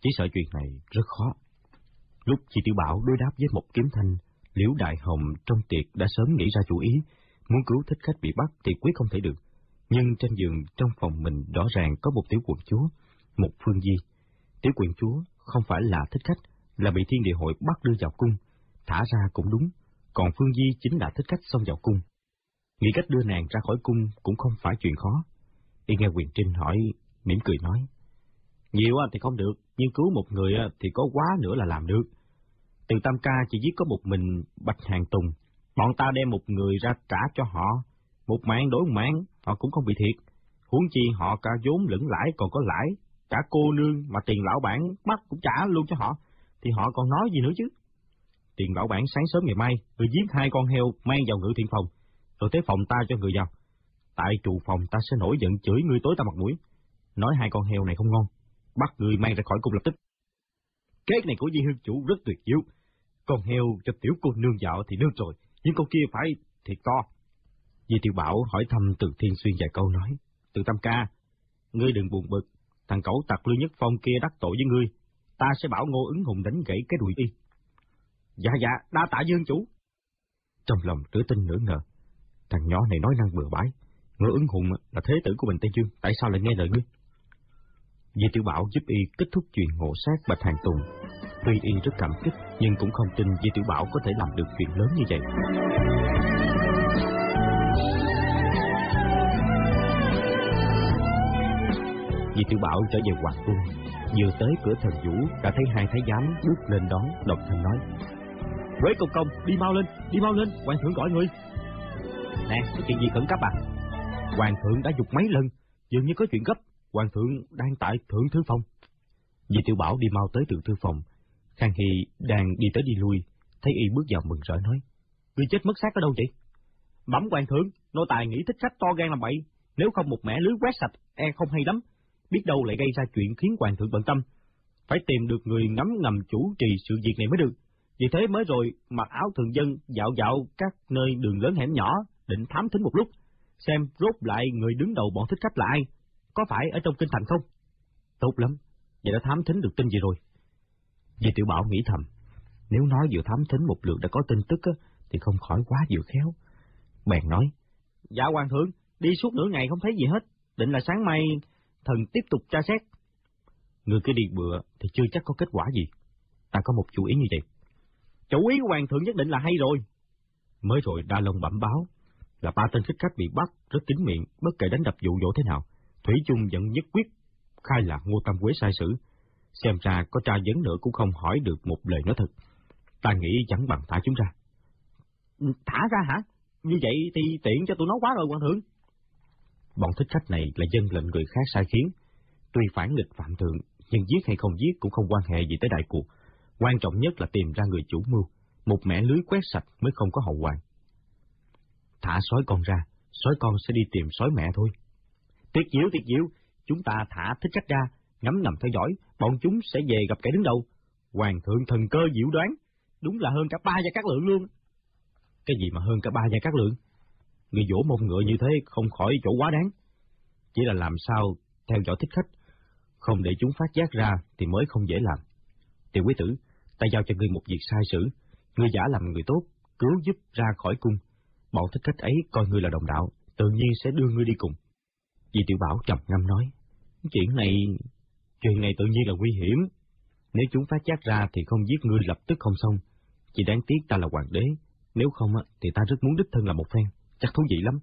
Chỉ sợ chuyện này rất khó. Lúc chị Tiểu Bảo đối đáp với một kiếm thanh, Liễu Đại Hồng trong tiệc đã sớm nghĩ ra chủ ý, muốn cứu thích khách bị bắt thì quyết không thể được. Nhưng trên giường trong phòng mình rõ ràng có một tiểu quận chúa, một phương di. Tiểu quận chúa không phải là thích khách, là bị thiên địa hội bắt đưa vào cung, thả ra cũng đúng, còn phương di chính là thích khách xông vào cung. Nghĩ cách đưa nàng ra khỏi cung cũng không phải chuyện khó. Y nghe quyền trinh hỏi, mỉm cười nói. Nhiều thì không được, nhưng cứu một người thì có quá nữa là làm được. Từ Tam Ca chỉ giết có một mình Bạch Hàng Tùng, bọn ta đem một người ra trả cho họ, một mạng đối một mạng, họ cũng không bị thiệt. Huống chi họ cả vốn lẫn lãi còn có lãi, cả cô nương mà tiền lão bản bắt cũng trả luôn cho họ, thì họ còn nói gì nữa chứ. Tiền lão bản sáng sớm ngày mai, người giết hai con heo mang vào ngự thiện phòng, rồi tới phòng ta cho người vào. Tại trụ phòng ta sẽ nổi giận chửi người tối ta mặt mũi, nói hai con heo này không ngon, bắt người mang ra khỏi cung lập tức. Kế này của Di Hương Chủ rất tuyệt diệu, con heo cho tiểu cô nương dạo thì nương rồi, nhưng con kia phải thiệt to. Di Tiểu Bảo hỏi thăm từ Thiên Xuyên vài câu nói, từ Tam Ca, ngươi đừng buồn bực, thằng cẩu tặc Lưu Nhất Phong kia đắc tội với ngươi, ta sẽ bảo Ngô ứng hùng đánh gãy cái đùi y. Dạ dạ, đa tạ Dương Chủ. Trong lòng nửa tin nửa ngờ, thằng nhỏ này nói năng bừa bãi, Ngô ứng hùng là thế tử của mình Tây Dương, tại sao lại nghe lời ngươi? Di Tiểu Bảo giúp y kết thúc chuyện ngộ sát Bạch Hàng Tùng. Tuy y rất cảm kích, nhưng cũng không tin Di Tiểu Bảo có thể làm được chuyện lớn như vậy. Di Tiểu Bảo trở về Hoàng Cung, vừa tới cửa thần vũ đã thấy hai thái giám bước lên đón, độc thần nói. Quế công công, đi mau lên, đi mau lên, hoàng thượng gọi người. Nè, có chuyện gì khẩn cấp à? Hoàng thượng đã dục mấy lần, dường như có chuyện gấp, hoàng thượng đang tại thượng thư phòng. vì Tiểu Bảo đi mau tới thượng thư phòng, Khang Hy đang đi tới đi lui, thấy y bước vào mừng rỡ nói. Người chết mất xác ở đâu vậy? Bẩm hoàng thượng, nô tài nghĩ thích khách to gan làm bậy, nếu không một mẻ lưới quét sạch, e không hay lắm, biết đâu lại gây ra chuyện khiến hoàng thượng bận tâm. Phải tìm được người ngắm ngầm chủ trì sự việc này mới được. Vì thế mới rồi mặc áo thường dân dạo dạo các nơi đường lớn hẻm nhỏ, định thám thính một lúc, xem rốt lại người đứng đầu bọn thích khách là ai, có phải ở trong kinh thành không? Tốt lắm, vậy đã thám thính được tin gì rồi? Di Tiểu Bảo nghĩ thầm, nếu nói vừa thám thính một lượt đã có tin tức á, thì không khỏi quá vừa khéo. Bèn nói, Dạ hoàng thượng, đi suốt nửa ngày không thấy gì hết, định là sáng mai thần tiếp tục tra xét. Người cứ đi bựa thì chưa chắc có kết quả gì. Ta có một chủ ý như vậy. Chủ ý của hoàng thượng nhất định là hay rồi. Mới rồi Đa Long bẩm báo là ba tên khách khách bị bắt rất kín miệng, bất kể đánh đập dụ dỗ thế nào. Thủy chung vẫn nhất quyết khai là Ngô Tam Quế sai sử, xem ra có tra vấn nữa cũng không hỏi được một lời nói thật. Ta nghĩ chẳng bằng thả chúng ra. Thả ra hả? Như vậy thì tiện cho tụi nó quá rồi, quan thượng. Bọn thích khách này là dân lệnh người khác sai khiến. Tuy phản nghịch phạm thượng, nhưng giết hay không giết cũng không quan hệ gì tới đại cuộc. Quan trọng nhất là tìm ra người chủ mưu, một mẻ lưới quét sạch mới không có hậu hoạn. Thả sói con ra, sói con sẽ đi tìm sói mẹ thôi. Tiết diệu, tiết diệu, chúng ta thả thích khách ra, ngắm ngầm theo dõi, bọn chúng sẽ về gặp kẻ đứng đầu. Hoàng thượng thần cơ diệu đoán, đúng là hơn cả ba gia các lượng luôn. Cái gì mà hơn cả ba gia các lượng? Người dỗ một ngựa như thế không khỏi chỗ quá đáng. Chỉ là làm sao theo dõi thích khách, không để chúng phát giác ra thì mới không dễ làm. Tiểu quý tử, ta giao cho ngươi một việc sai sử, ngươi giả làm người tốt, cứu giúp ra khỏi cung. Bọn thích khách ấy coi ngươi là đồng đạo, tự nhiên sẽ đưa ngươi đi cùng. Vì tiểu bảo trầm ngâm nói, chuyện này Chuyện này tự nhiên là nguy hiểm. Nếu chúng phát chát ra thì không giết ngươi lập tức không xong. Chỉ đáng tiếc ta là hoàng đế, nếu không thì ta rất muốn đích thân làm một phen, chắc thú vị lắm.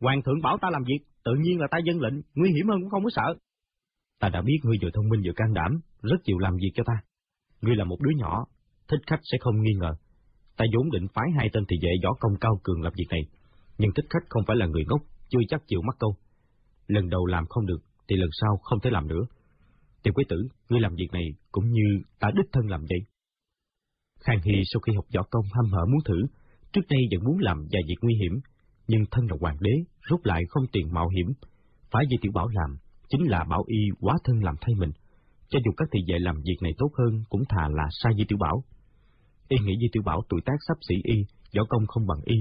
Hoàng thượng bảo ta làm việc, tự nhiên là ta dân lệnh, nguy hiểm hơn cũng không có sợ. Ta đã biết ngươi vừa thông minh vừa can đảm, rất chịu làm việc cho ta. Ngươi là một đứa nhỏ, thích khách sẽ không nghi ngờ. Ta vốn định phái hai tên thì vệ võ công cao cường làm việc này, nhưng thích khách không phải là người ngốc, chưa chắc chịu mắc câu. Lần đầu làm không được, thì lần sau không thể làm nữa. Tiểu quý tử, ngươi làm việc này cũng như ta đích thân làm vậy. Khang Hy sau khi học võ công ham hở muốn thử, trước đây vẫn muốn làm vài việc nguy hiểm, nhưng thân là hoàng đế, rút lại không tiền mạo hiểm. Phải vì tiểu bảo làm, chính là bảo y quá thân làm thay mình. cho dù các thị vệ làm việc này tốt hơn cũng thà là sai với Tiểu Bảo. Y nghĩ với Tiểu Bảo tuổi tác sắp sĩ Y, võ công không bằng Y.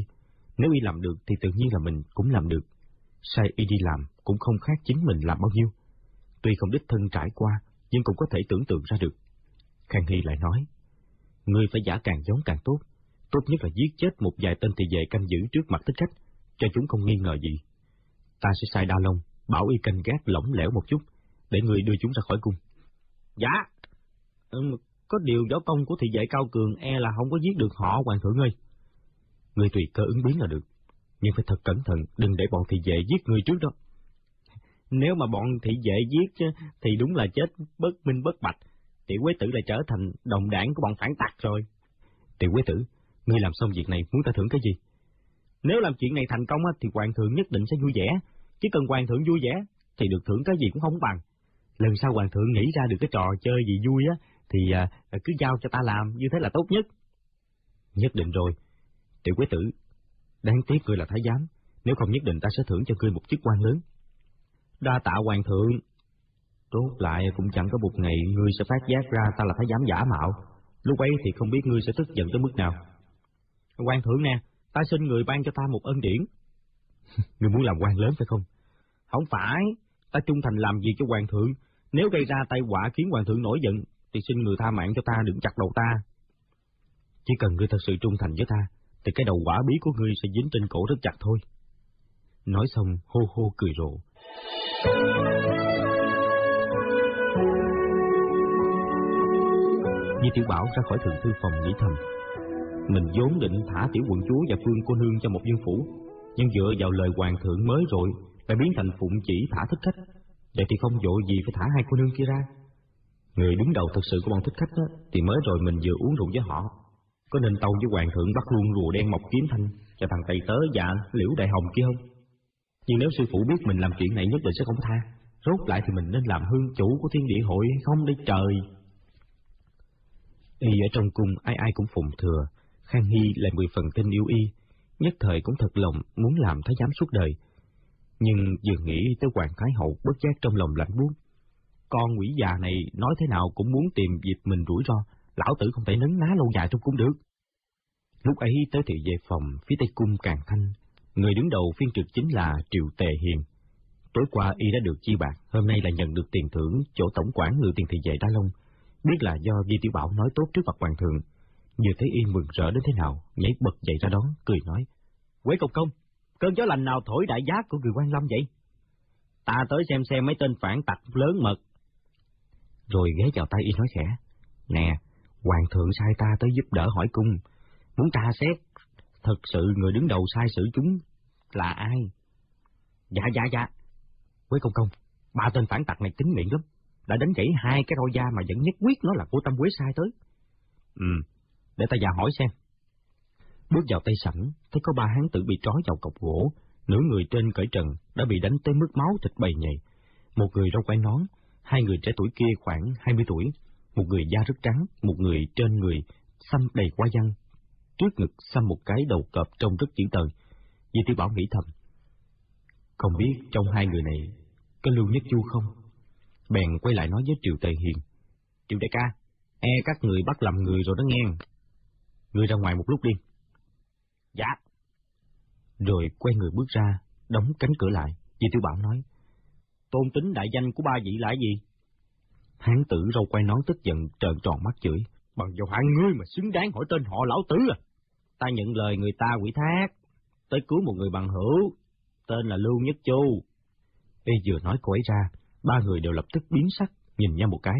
Nếu Y làm được thì tự nhiên là mình cũng làm được. Sai Y đi làm cũng không khác chính mình làm bao nhiêu. Tuy không đích thân trải qua, nhưng cũng có thể tưởng tượng ra được. Khang Hy lại nói, Ngươi phải giả càng giống càng tốt, tốt nhất là giết chết một vài tên thị vệ canh giữ trước mặt thích khách, cho chúng không nghi ngờ gì. Ta sẽ sai Đa Long, bảo y canh gác lỏng lẻo một chút, để người đưa chúng ra khỏi cung. Dạ, ừ, có điều võ công của thị vệ cao cường e là không có giết được họ, hoàng thượng ơi. Người tùy cơ ứng biến là được, nhưng phải thật cẩn thận, đừng để bọn thị vệ giết người trước đó. Nếu mà bọn thị vệ giết thì đúng là chết bất minh bất bạch, tiểu quế tử lại trở thành đồng đảng của bọn phản tặc rồi. Tiểu quế tử, ngươi làm xong việc này muốn ta thưởng cái gì? Nếu làm chuyện này thành công thì hoàng thượng nhất định sẽ vui vẻ, chỉ cần hoàng thượng vui vẻ thì được thưởng cái gì cũng không bằng. Lần sau hoàng thượng nghĩ ra được cái trò chơi gì vui á thì à, cứ giao cho ta làm, như thế là tốt nhất. Nhất định rồi. Tiểu quế tử, đáng tiếc ngươi là thái giám, nếu không nhất định ta sẽ thưởng cho ngươi một chức quan lớn. Đa tạ hoàng thượng. Tốt lại cũng chẳng có một ngày ngươi sẽ phát giác ra ta là thái giám giả mạo. Lúc ấy thì không biết ngươi sẽ tức giận tới mức nào. Hoàng thượng nè, ta xin người ban cho ta một ân điển. ngươi muốn làm quan lớn phải không? Không phải, ta trung thành làm gì cho hoàng thượng. Nếu gây ra tai họa khiến hoàng thượng nổi giận, thì xin người tha mạng cho ta đừng chặt đầu ta. Chỉ cần ngươi thật sự trung thành với ta, thì cái đầu quả bí của ngươi sẽ dính trên cổ rất chặt thôi. Nói xong hô hô cười rộ. Di Tiểu Bảo ra khỏi thượng thư phòng nghĩ thầm. Mình vốn định thả tiểu quận chúa và phương cô nương cho một dương phủ, nhưng dựa vào lời hoàng thượng mới rồi, lại biến thành phụng chỉ thả thích khách. Vậy thì không dội gì phải thả hai cô nương kia ra. Người đứng đầu thật sự của bọn thích khách đó, thì mới rồi mình vừa uống rượu với họ. Có nên tâu với hoàng thượng bắt luôn rùa đen mọc kiếm thanh cho thằng tây tớ và liễu đại hồng kia không? Nhưng nếu sư phụ biết mình làm chuyện này nhất định sẽ không tha. Rốt lại thì mình nên làm hương chủ của thiên địa hội hay không đây trời? Y ở trong cung ai ai cũng phụng thừa, Khang Hy lại mười phần tin yêu Y, nhất thời cũng thật lòng muốn làm thái giám suốt đời. Nhưng vừa nghĩ tới Hoàng Thái Hậu bất giác trong lòng lạnh buốt. Con quỷ già này nói thế nào cũng muốn tìm dịp mình rủi ro, lão tử không thể nấn ná lâu dài trong cung được. Lúc ấy tới thị về phòng phía tây cung càng thanh, người đứng đầu phiên trực chính là Triệu Tề Hiền. Tối qua y đã được chi bạc, hôm nay là nhận được tiền thưởng chỗ tổng quản ngự tiền thị vệ Đa Long, biết là do Di Tiểu Bảo nói tốt trước mặt hoàng thượng. Vừa thấy y mừng rỡ đến thế nào, nhảy bật dậy ra đón, cười nói: "Quế công công, cơn gió lành nào thổi đại giá của người quan lâm vậy?" Ta tới xem xem mấy tên phản tặc lớn mật. Rồi ghé vào tay y nói khẽ: "Nè, hoàng thượng sai ta tới giúp đỡ hỏi cung, muốn tra xét thật sự người đứng đầu sai sử chúng là ai?" Dạ dạ dạ. Quế công công, ba tên phản tặc này tính miệng lắm đã đánh gãy hai cái roi da mà vẫn nhất quyết nó là của Tâm Quế sai tới. Ừ, để ta già hỏi xem. Bước vào tay sảnh, thấy có ba hán tử bị trói vào cọc gỗ, nửa người trên cởi trần đã bị đánh tới mức máu thịt bầy nhầy. Một người râu quai nón, hai người trẻ tuổi kia khoảng hai mươi tuổi, một người da rất trắng, một người trên người xăm đầy qua văn, trước ngực xăm một cái đầu cọp trông rất chữ tợn. Di Tiểu Bảo nghĩ thầm, không biết trong hai người này có Lưu Nhất Chu không? bèn quay lại nói với Triệu Tề Hiền. Triệu đại ca, e các người bắt làm người rồi đó nghe. Người ra ngoài một lúc đi. Dạ. Rồi quay người bước ra, đóng cánh cửa lại, Di Tiểu Bảo nói. Tôn tính đại danh của ba vị là gì? Hán tử râu quay nón tức giận trợn tròn mắt chửi. Bằng vào hạng ngươi mà xứng đáng hỏi tên họ lão tứ à. Ta nhận lời người ta quỷ thác, tới cứu một người bằng hữu, tên là Lưu Nhất Chu. Y vừa nói cô ấy ra, Ba người đều lập tức biến sắc, nhìn nhau một cái.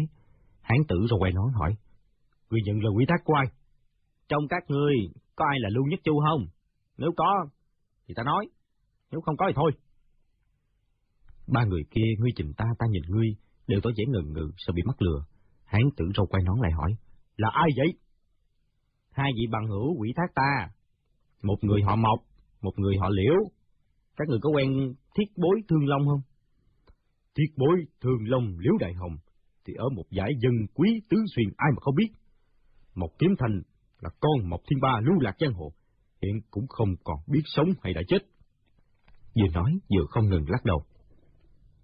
Hán tử rồi quay nói hỏi. Người nhận lời quy thác của ai? Trong các ngươi, có ai là Lưu Nhất Chu không? Nếu có, thì ta nói. Nếu không có thì thôi. Ba người kia, ngươi nhìn ta, ta nhìn ngươi, đều tỏ vẻ ngần ngừ, sợ bị mắc lừa. Hán tử râu quay nón lại hỏi. Là ai vậy? Hai vị bằng hữu quỷ thác ta. Một người họ Mộc, một người họ Liễu. Các người có quen thiết bối thương long không? Thiết bối thường long liễu đại hồng, thì ở một giải dân quý tứ xuyên ai mà không biết. Một kiếm thành là con một thiên ba lưu lạc giang hồ, hiện cũng không còn biết sống hay đã chết. Vừa nói vừa không ngừng lắc đầu.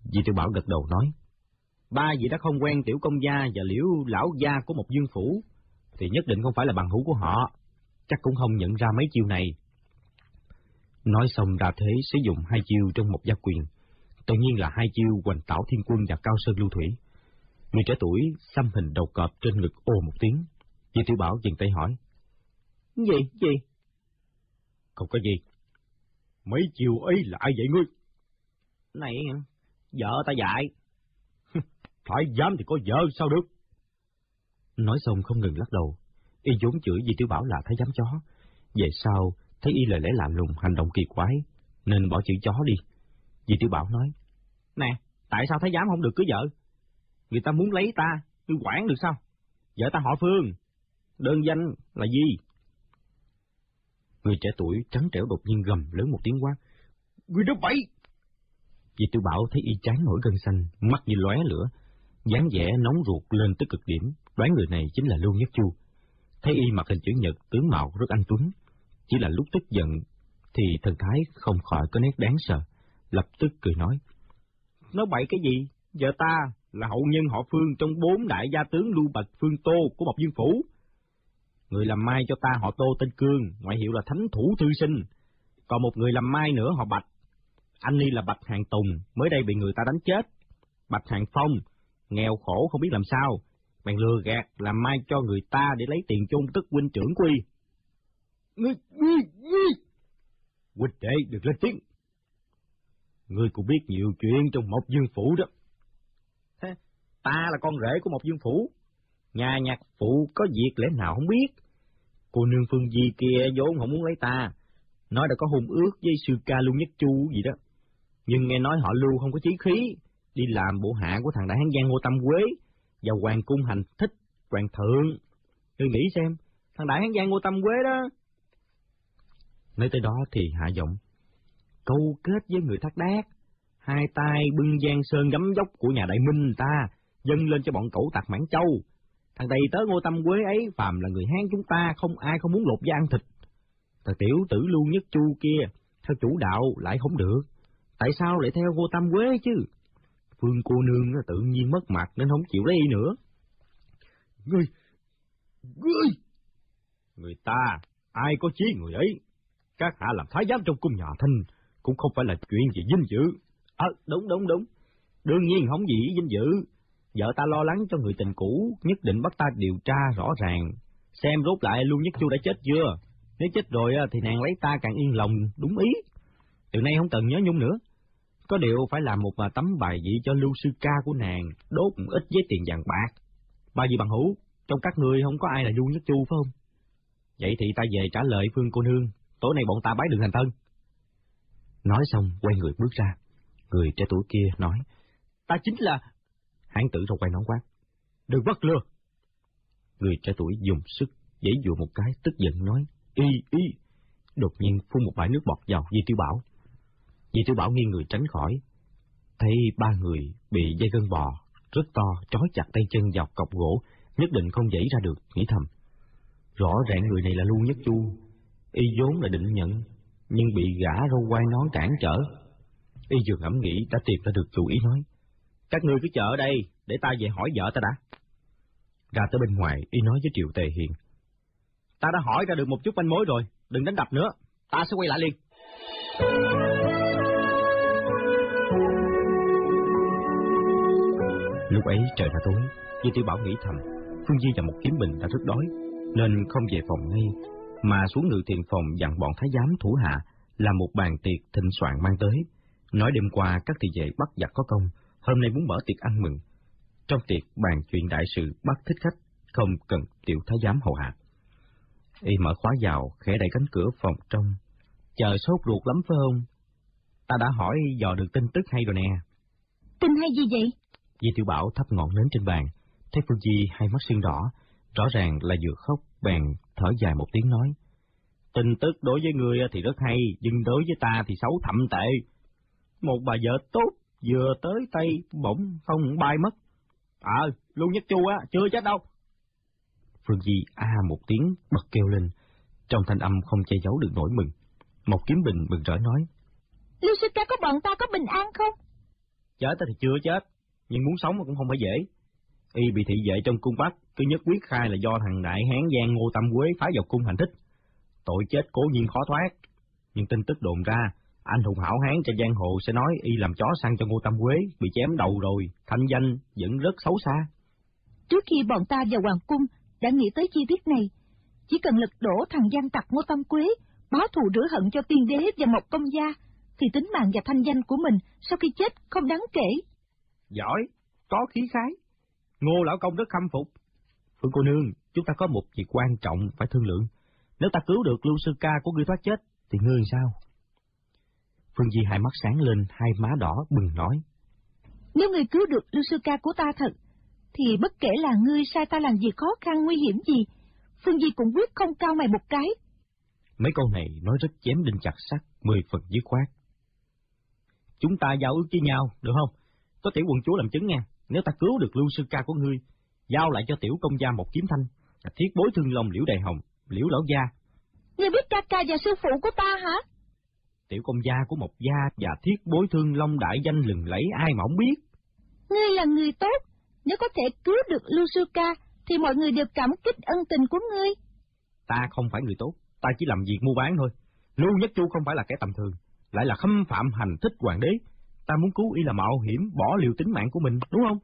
Di tiểu Bảo gật đầu nói, ba vị đã không quen tiểu công gia và liễu lão gia của một dương phủ, thì nhất định không phải là bằng hữu của họ, chắc cũng không nhận ra mấy chiêu này. Nói xong ra thế sử dụng hai chiêu trong một gia quyền, tự nhiên là hai chiêu hoành tảo thiên quân và cao sơn lưu thủy. Người trẻ tuổi xăm hình đầu cọp trên ngực ồ một tiếng, Di Tiểu Bảo dừng tay hỏi. Gì, gì? Không có gì. Mấy chiều ấy là ai vậy ngươi? Này, vợ ta dạy. Phải dám thì có vợ sao được? Nói xong không ngừng lắc đầu, y vốn chửi Di Tiểu Bảo là thái giám chó. Về sau, thấy y lời lẽ lạ lùng, hành động kỳ quái, nên bỏ chữ chó đi. Di Tiểu Bảo nói, Nè, tại sao thái giám không được cưới vợ? Người ta muốn lấy ta, tôi quản được sao? Vợ ta họ Phương, đơn danh là gì? Người trẻ tuổi trắng trẻo đột nhiên gầm lớn một tiếng quát. Người đó bậy! Vì tiểu bảo thấy y chán nổi gân xanh, mắt như lóe lửa, dáng vẻ nóng ruột lên tới cực điểm, đoán người này chính là Lưu Nhất Chu. Thấy y mặc hình chữ nhật, tướng mạo rất anh tuấn, chỉ là lúc tức giận thì thần thái không khỏi có nét đáng sợ, lập tức cười nói. Nói bậy cái gì? Vợ ta là hậu nhân họ Phương trong bốn đại gia tướng Lưu Bạch Phương Tô của Bọc Dương Phủ. Người làm mai cho ta họ Tô tên Cương, ngoại hiệu là Thánh Thủ Thư Sinh. Còn một người làm mai nữa họ Bạch. Anh ni là Bạch Hàng Tùng, mới đây bị người ta đánh chết. Bạch Hàng Phong, nghèo khổ không biết làm sao, bèn lừa gạt làm mai cho người ta để lấy tiền chôn tức huynh trưởng quy. Ngươi, ngươi, ngươi! Huynh đệ được lên tiếng. Ngươi cũng biết nhiều chuyện trong một dương phủ đó. Thế, ta là con rể của một dương phủ, Nhà nhạc phụ có việc lẽ nào không biết. Cô nương phương di kia vốn không muốn lấy ta. Nói đã có hùng ước với sư ca luôn Nhất Chu gì đó. Nhưng nghe nói họ Lưu không có chí khí, đi làm bộ hạ của thằng đại hán giang Ngô Tâm Quế và hoàng cung hành thích hoàng thượng. Ngươi nghĩ xem, thằng đại hán giang Ngô Tâm Quế đó. Nói tới đó thì hạ giọng, câu kết với người thác đát, hai tay bưng giang sơn gấm dốc của nhà đại minh ta, dâng lên cho bọn cẩu tặc Mãn Châu, Thằng đầy tớ ngô tâm quế ấy, phàm là người Hán chúng ta, không ai không muốn lột da ăn thịt. Thằng tiểu tử lưu nhất chu kia, theo chủ đạo lại không được. Tại sao lại theo ngô tâm quế chứ? Phương cô nương tự nhiên mất mặt nên không chịu lấy nữa. Ngươi, ngươi! Người ta, ai có chí người ấy? Các hạ làm thái giám trong cung nhà thanh, cũng không phải là chuyện gì vinh dự. À, đúng đúng đúng. Đương nhiên không gì vinh dự, Vợ ta lo lắng cho người tình cũ, nhất định bắt ta điều tra rõ ràng, xem rốt lại Lưu Nhất Chu đã chết chưa. Nếu chết rồi thì nàng lấy ta càng yên lòng, đúng ý. Từ nay không cần nhớ nhung nữa. Có điều phải làm một tấm bài vị cho Lưu Sư Ca của nàng, đốt một ít với tiền vàng bạc. Ba gì bằng hữu, trong các người không có ai là Lưu Nhất Chu phải không? Vậy thì ta về trả lời Phương cô nương, tối nay bọn ta bái đường thành thân. Nói xong, quay người bước ra. Người trẻ tuổi kia nói, ta chính là Hán tử trong quay nón quát. Đừng bắt lừa. Người trẻ tuổi dùng sức, giãy dụa một cái, tức giận nói. Y, y. Đột nhiên phun một bãi nước bọt vào Di Tiểu Bảo. Dì Tiểu Bảo nghiêng người tránh khỏi. Thấy ba người bị dây gân bò, rất to, trói chặt tay chân vào cọc gỗ, nhất định không dãy ra được, nghĩ thầm. Rõ ràng người này là Lưu Nhất Chu, y vốn là định nhận, nhưng bị gã râu quai nón cản trở. Y vừa ngẫm nghĩ đã tìm ra được chủ ý nói. Các ngươi cứ chờ ở đây, để ta về hỏi vợ ta đã. Ra tới bên ngoài, y nói với Triệu Tề Hiền. Ta đã hỏi ra được một chút manh mối rồi, đừng đánh đập nữa, ta sẽ quay lại liền. Lúc ấy trời đã tối, Di Tiểu Bảo nghĩ thầm, Phương Di và một kiếm bình đã rất đói, nên không về phòng ngay, mà xuống ngự tiền phòng dặn bọn thái giám thủ hạ làm một bàn tiệc thịnh soạn mang tới. Nói đêm qua các thị vệ bắt giặc có công, hôm nay muốn mở tiệc ăn mừng. Trong tiệc bàn chuyện đại sự bắt thích khách, không cần tiểu thái giám hầu hạ. Y mở khóa vào, khẽ đẩy cánh cửa phòng trong. Chờ sốt ruột lắm phải không? Ta đã hỏi dò được tin tức hay rồi nè. Tin hay gì vậy? Di Tiểu Bảo thắp ngọn nến trên bàn, thấy Phương Di hai mắt sưng đỏ, rõ ràng là vừa khóc, bèn thở dài một tiếng nói. Tin tức đối với người thì rất hay, nhưng đối với ta thì xấu thậm tệ. Một bà vợ tốt vừa tới tay bỗng không bay mất. Ờ, à, Lưu Nhất Chu á, chưa chết đâu. Phương Di a một tiếng bật kêu lên, trong thanh âm không che giấu được nỗi mừng. Một kiếm bình mừng rỡ nói. Lưu sư ca có bọn ta có bình an không? Chết thì chưa chết, nhưng muốn sống cũng không phải dễ. Y bị thị vệ trong cung bắt, cứ nhất quyết khai là do thằng đại hán giang Ngô Tâm Quế phá vào cung hành thích. Tội chết cố nhiên khó thoát, nhưng tin tức đồn ra, anh hùng hảo hán trên giang hồ sẽ nói y làm chó săn cho Ngô Tâm Quế, bị chém đầu rồi, thanh danh vẫn rất xấu xa. Trước khi bọn ta vào hoàng cung, đã nghĩ tới chi tiết này. Chỉ cần lật đổ thằng gian tặc Ngô Tâm Quế, báo thù rửa hận cho tiên đế và một công gia, thì tính mạng và thanh danh của mình sau khi chết không đáng kể. Giỏi, có khí khái. Ngô lão công rất khâm phục. Phương cô nương, chúng ta có một việc quan trọng phải thương lượng. Nếu ta cứu được lưu sư ca của ngươi thoát chết, thì ngươi sao? Phương Di hai mắt sáng lên, hai má đỏ bừng nói. Nếu ngươi cứu được lưu sư ca của ta thật, thì bất kể là ngươi sai ta làm gì khó khăn nguy hiểm gì, Phương Di cũng quyết không cao mày một cái. Mấy câu này nói rất chém đinh chặt sắt, mười phần dứt khoát. Chúng ta giao ước với nhau, được không? Có tiểu quần chúa làm chứng nha, nếu ta cứu được lưu sư ca của ngươi, giao lại cho tiểu công gia một kiếm thanh, thiết bối thương lòng liễu đại hồng, liễu lão gia. Ngươi biết ca ca và sư phụ của ta hả? Tiểu công gia của một gia và thiết bối thương long đại danh lừng lẫy ai mà không biết. Ngươi là người tốt, nếu có thể cứu được lưu sư ca, thì mọi người đều cảm kích ân tình của ngươi. Ta không phải người tốt, ta chỉ làm việc mua bán thôi. Lưu Nhất Chu không phải là kẻ tầm thường, lại là khâm phạm hành thích hoàng đế. Ta muốn cứu y là mạo hiểm, bỏ liều tính mạng của mình, đúng không?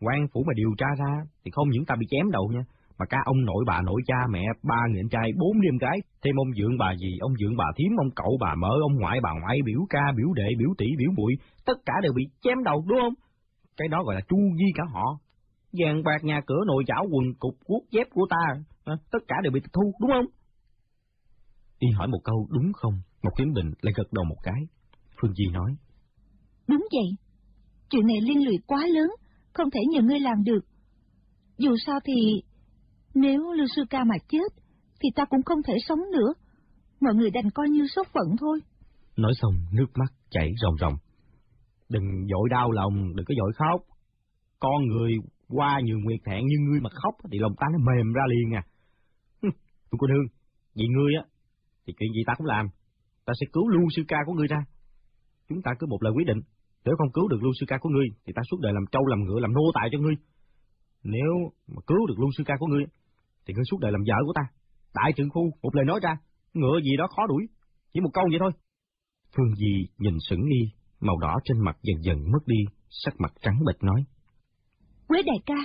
quan phủ mà điều tra ra, thì không những ta bị chém đầu nha, mà cả ông nội bà nội cha mẹ, ba người anh trai, bốn đêm gái, thêm ông dượng bà gì, ông dượng bà thím, ông cậu bà mợ, ông ngoại bà ngoại, biểu ca, biểu đệ, biểu tỷ, biểu muội tất cả đều bị chém đầu, đúng không? Cái đó gọi là chu di cả họ. Vàng bạc nhà cửa nội chảo quần cục cuốc dép của ta, tất cả đều bị tịch thu, đúng không? Y hỏi một câu đúng không, một kiếm bình lại gật đầu một cái. Phương Di nói. Đúng vậy, chuyện này liên lụy quá lớn, không thể nhờ ngươi làm được. Dù sao thì, nếu Lưu Sư Ca mà chết, thì ta cũng không thể sống nữa. Mọi người đành coi như số phận thôi. Nói xong, nước mắt chảy ròng ròng. Đừng dội đau lòng, đừng có dội khóc. Con người qua nhiều nguyệt thẹn như ngươi mà khóc thì lòng ta nó mềm ra liền à. Tôi cô nương, vì ngươi á, thì chuyện gì ta cũng làm. Ta sẽ cứu Lưu Sư Ca của ngươi ra. Chúng ta cứ một lời quyết định. Nếu không cứu được Lưu Sư Ca của ngươi, thì ta suốt đời làm trâu làm ngựa làm nô tài cho ngươi. Nếu mà cứu được Lưu Sư Ca của ngươi, thì ngươi suốt đời làm vợ của ta. Đại trưởng khu, một lời nói ra, ngựa gì đó khó đuổi, chỉ một câu vậy thôi. Phương Di nhìn sững đi, màu đỏ trên mặt dần dần mất đi, sắc mặt trắng bệch nói. Quế đại ca,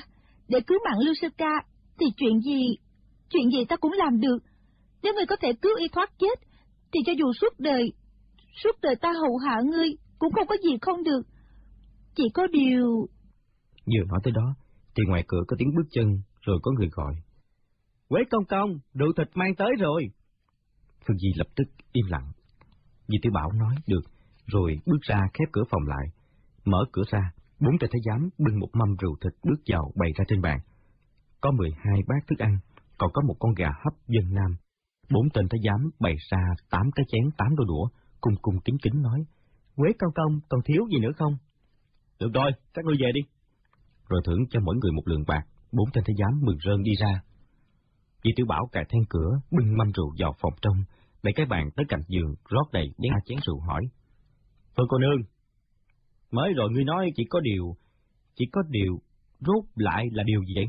để cứu mạng Lưu Sư Ca, thì chuyện gì, chuyện gì ta cũng làm được. Nếu ngươi có thể cứu y thoát chết, thì cho dù suốt đời, suốt đời ta hậu hạ ngươi, cũng không có gì không được. Chỉ có điều... Vừa nói tới đó, thì ngoài cửa có tiếng bước chân, rồi có người gọi. Quế công công, đồ thịt mang tới rồi. Phương Di lập tức im lặng. Di Tiểu Bảo nói được, rồi bước ra khép cửa phòng lại. Mở cửa ra, bốn tay thái giám bưng một mâm rượu thịt bước vào bày ra trên bàn. Có mười hai bát thức ăn, còn có một con gà hấp dân nam. Bốn tên thái giám bày ra tám cái chén tám đôi đũa, cùng cùng kính kính nói. Quế công công, còn thiếu gì nữa không? Được rồi, các ngươi về đi. Rồi thưởng cho mỗi người một lượng bạc, bốn tên thái giám mừng rơn đi ra. Di Tiểu Bảo cài then cửa, bưng mâm rượu vào phòng trong, đẩy cái bàn tới cạnh giường, rót đầy đen chén rượu hỏi. Phương cô nương, mới rồi ngươi nói chỉ có điều, chỉ có điều, rốt lại là điều gì vậy?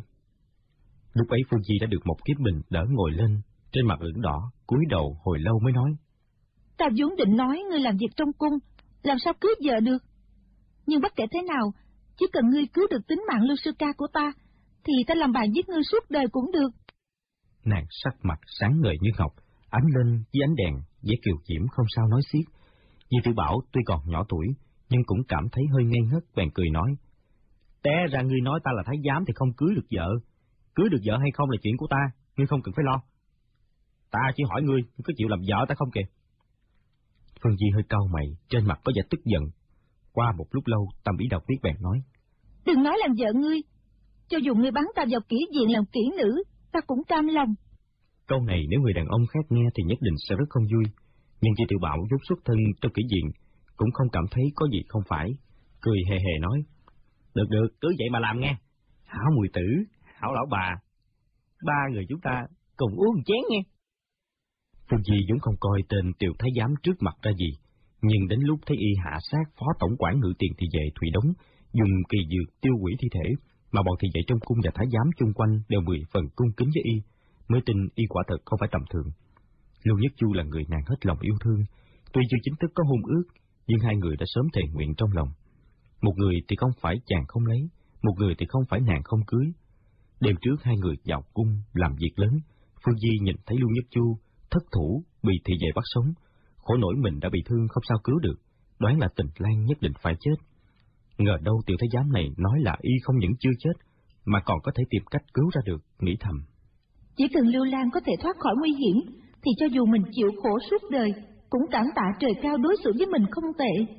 Lúc ấy Phương Di đã được một kiếp bình đỡ ngồi lên, trên mặt ửng đỏ, cúi đầu hồi lâu mới nói. Ta vốn định nói ngươi làm việc trong cung, làm sao cưới vợ được? Nhưng bất kể thế nào, chỉ cần ngươi cứu được tính mạng lưu sư ca của ta, thì ta làm bạn giết ngươi suốt đời cũng được. Nàng sắc mặt sáng ngời như ngọc, ánh lên với ánh đèn, dễ kiều diễm không sao nói xiết. Di Tử Bảo tuy còn nhỏ tuổi, nhưng cũng cảm thấy hơi ngây ngất, bèn cười nói. Té ra ngươi nói ta là thái giám thì không cưới được vợ. Cưới được vợ hay không là chuyện của ta, ngươi không cần phải lo. Ta chỉ hỏi ngươi, ngươi có chịu làm vợ ta không kìa? Phương Di hơi cau mày, trên mặt có vẻ tức giận. Qua một lúc lâu, Tâm Ý đọc biết bèn nói. Đừng nói làm vợ ngươi, cho dù ngươi bắn ta vào kỹ diện làm kỹ nữ, ta cũng cam lòng. Câu này nếu người đàn ông khác nghe thì nhất định sẽ rất không vui, nhưng Di Tiểu Bảo rút xuất thân trong kỹ diện, cũng không cảm thấy có gì không phải, cười hề hề nói. Được được, cứ vậy mà làm nghe. Hảo mùi tử, hảo lão bà, ba người chúng ta cùng uống chén nghe. Phương Di vốn không coi tên tiểu thái giám trước mặt ra gì, nhưng đến lúc thấy y hạ sát phó tổng quản ngự tiền thì về Thủy Đống, dùng kỳ dược tiêu hủy thi thể, mà bọn thị vệ trong cung và thái giám chung quanh đều mười phần cung kính với y, mới tin y quả thật không phải tầm thường. Lưu Nhất Chu là người nàng hết lòng yêu thương, tuy chưa chính thức có hôn ước, nhưng hai người đã sớm thề nguyện trong lòng. Một người thì không phải chàng không lấy, một người thì không phải nàng không cưới. Đêm trước hai người vào cung làm việc lớn, Phương Di nhìn thấy Lưu Nhất Chu thất thủ bị thị vệ bắt sống, khổ nổi mình đã bị thương không sao cứu được, đoán là tình Lan nhất định phải chết. Ngờ đâu tiểu thái giám này nói là y không những chưa chết, mà còn có thể tìm cách cứu ra được, nghĩ thầm. Chỉ cần Lưu Lan có thể thoát khỏi nguy hiểm, thì cho dù mình chịu khổ suốt đời, cũng cảm tạ trời cao đối xử với mình không tệ.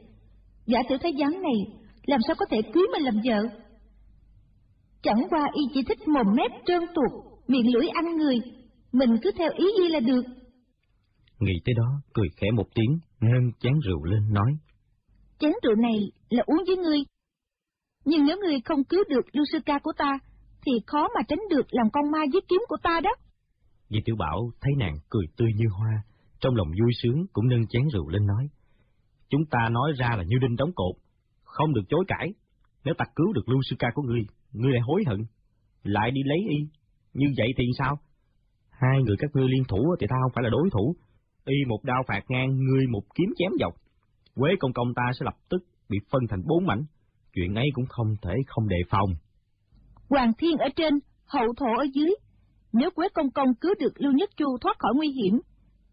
Giả tiểu thái giám này, làm sao có thể cưới mình làm vợ? Chẳng qua y chỉ thích mồm mép trơn tuột, miệng lưỡi ăn người, mình cứ theo ý y là được. Nghĩ tới đó, cười khẽ một tiếng, nâng chén rượu lên nói. Chén rượu này là uống với ngươi. Nhưng nếu ngươi không cứu được Lucica của ta, thì khó mà tránh được làm con ma giết kiếm của ta đó. Di Tiểu Bảo thấy nàng cười tươi như hoa, trong lòng vui sướng cũng nâng chén rượu lên nói. Chúng ta nói ra là như đinh đóng cột, không được chối cãi. Nếu ta cứu được Lucica của ngươi, ngươi lại hối hận, lại đi lấy y. Như vậy thì sao? Hai người các ngươi liên thủ thì ta không phải là đối thủ. Y một đao phạt ngang, ngươi một kiếm chém dọc. Quế công công ta sẽ lập tức bị phân thành bốn mảnh. Chuyện ấy cũng không thể không đề phòng. Hoàng thiên ở trên, hậu thổ ở dưới. Nếu Quế công công cứu được Lưu Nhất Chu thoát khỏi nguy hiểm,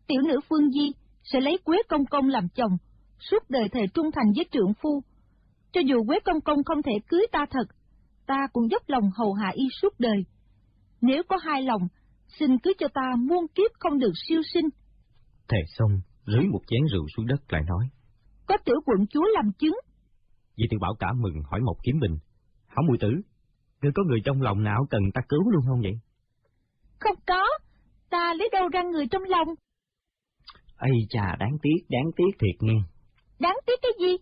tiểu nữ Phương Di sẽ lấy Quế công công làm chồng, suốt đời thề trung thành với trượng phu. Cho dù Quế công công không thể cưới ta thật, ta cũng dốc lòng hầu hạ y suốt đời. Nếu có hai lòng, xin cứ cho ta muôn kiếp không được siêu sinh. Thề xong, rưới một chén rượu xuống đất lại nói. Có tiểu quận chúa làm chứng. Di tiểu bảo cả mừng hỏi một kiếm bình. Hảo mùi tử, ngươi có người trong lòng nào cần ta cứu luôn không vậy? Không có, ta lấy đâu ra người trong lòng. Ây chà, đáng tiếc, đáng tiếc thiệt nghe. Đáng tiếc cái gì?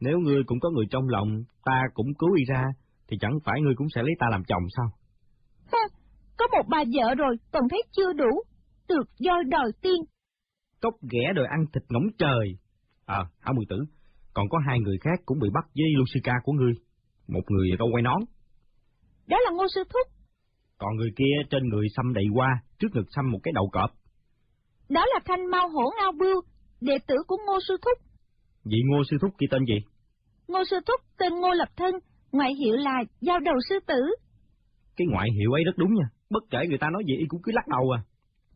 Nếu ngươi cũng có người trong lòng, ta cũng cứu y ra, thì chẳng phải ngươi cũng sẽ lấy ta làm chồng sao? Ha, có một bà vợ rồi, còn thấy chưa đủ, được do đòi tiên. Cốc ghẻ đòi ăn thịt ngỗng trời. Ờ, à, hảo mười tử, còn có hai người khác cũng bị bắt với Lucica của ngươi. Một người râu quay nón. Đó là Ngô Sư Thúc. Còn người kia trên người xăm đầy qua, trước ngực xăm một cái đầu cọp. Đó là Thanh Mao Hổ Ngao Bưu, đệ tử của Ngô Sư Thúc. Vị Ngô Sư Thúc kia tên gì? Ngô Sư Thúc tên Ngô Lập Thân, ngoại hiệu là Giao Đầu Sư Tử. Cái ngoại hiệu ấy rất đúng nha, bất kể người ta nói gì y cũng cứ lắc đầu à.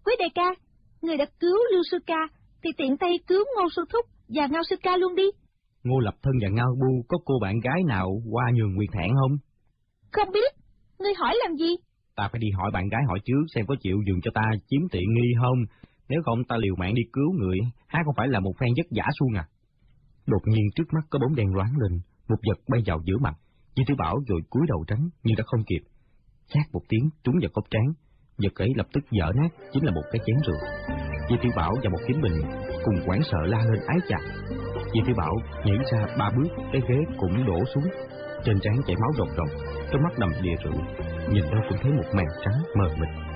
Quý đại ca, người đã cứu Lưu Sư Ca, thì tiện tay cứu Ngô Sư Thúc và Ngao Sư Ca luôn đi. Ngô Lập Thân và Ngao Bu có cô bạn gái nào qua nhường nguyệt thẹn không? Không biết, ngươi hỏi làm gì? Ta phải đi hỏi bạn gái hỏi trước xem có chịu dừng cho ta chiếm tiện nghi không, nếu không ta liều mạng đi cứu người, há không phải là một phen vất giả suông à. Đột nhiên trước mắt có bóng đen loáng lên, một vật bay vào giữa mặt, Di Tử Bảo rồi cúi đầu tránh nhưng đã không kịp. Chát một tiếng trúng vào cốc trán, vật ấy lập tức dở nát, chính là một cái chén rượu. Di Tiểu Bảo và một kiếm bình cùng quảng sợ la lên ái chặt. Di Tiểu Bảo nhảy ra ba bước, cái ghế cũng đổ xuống, trên trán chảy máu đột đột, trong mắt đầm đìa rượu, nhìn đâu cũng thấy một màn trắng mờ mịt.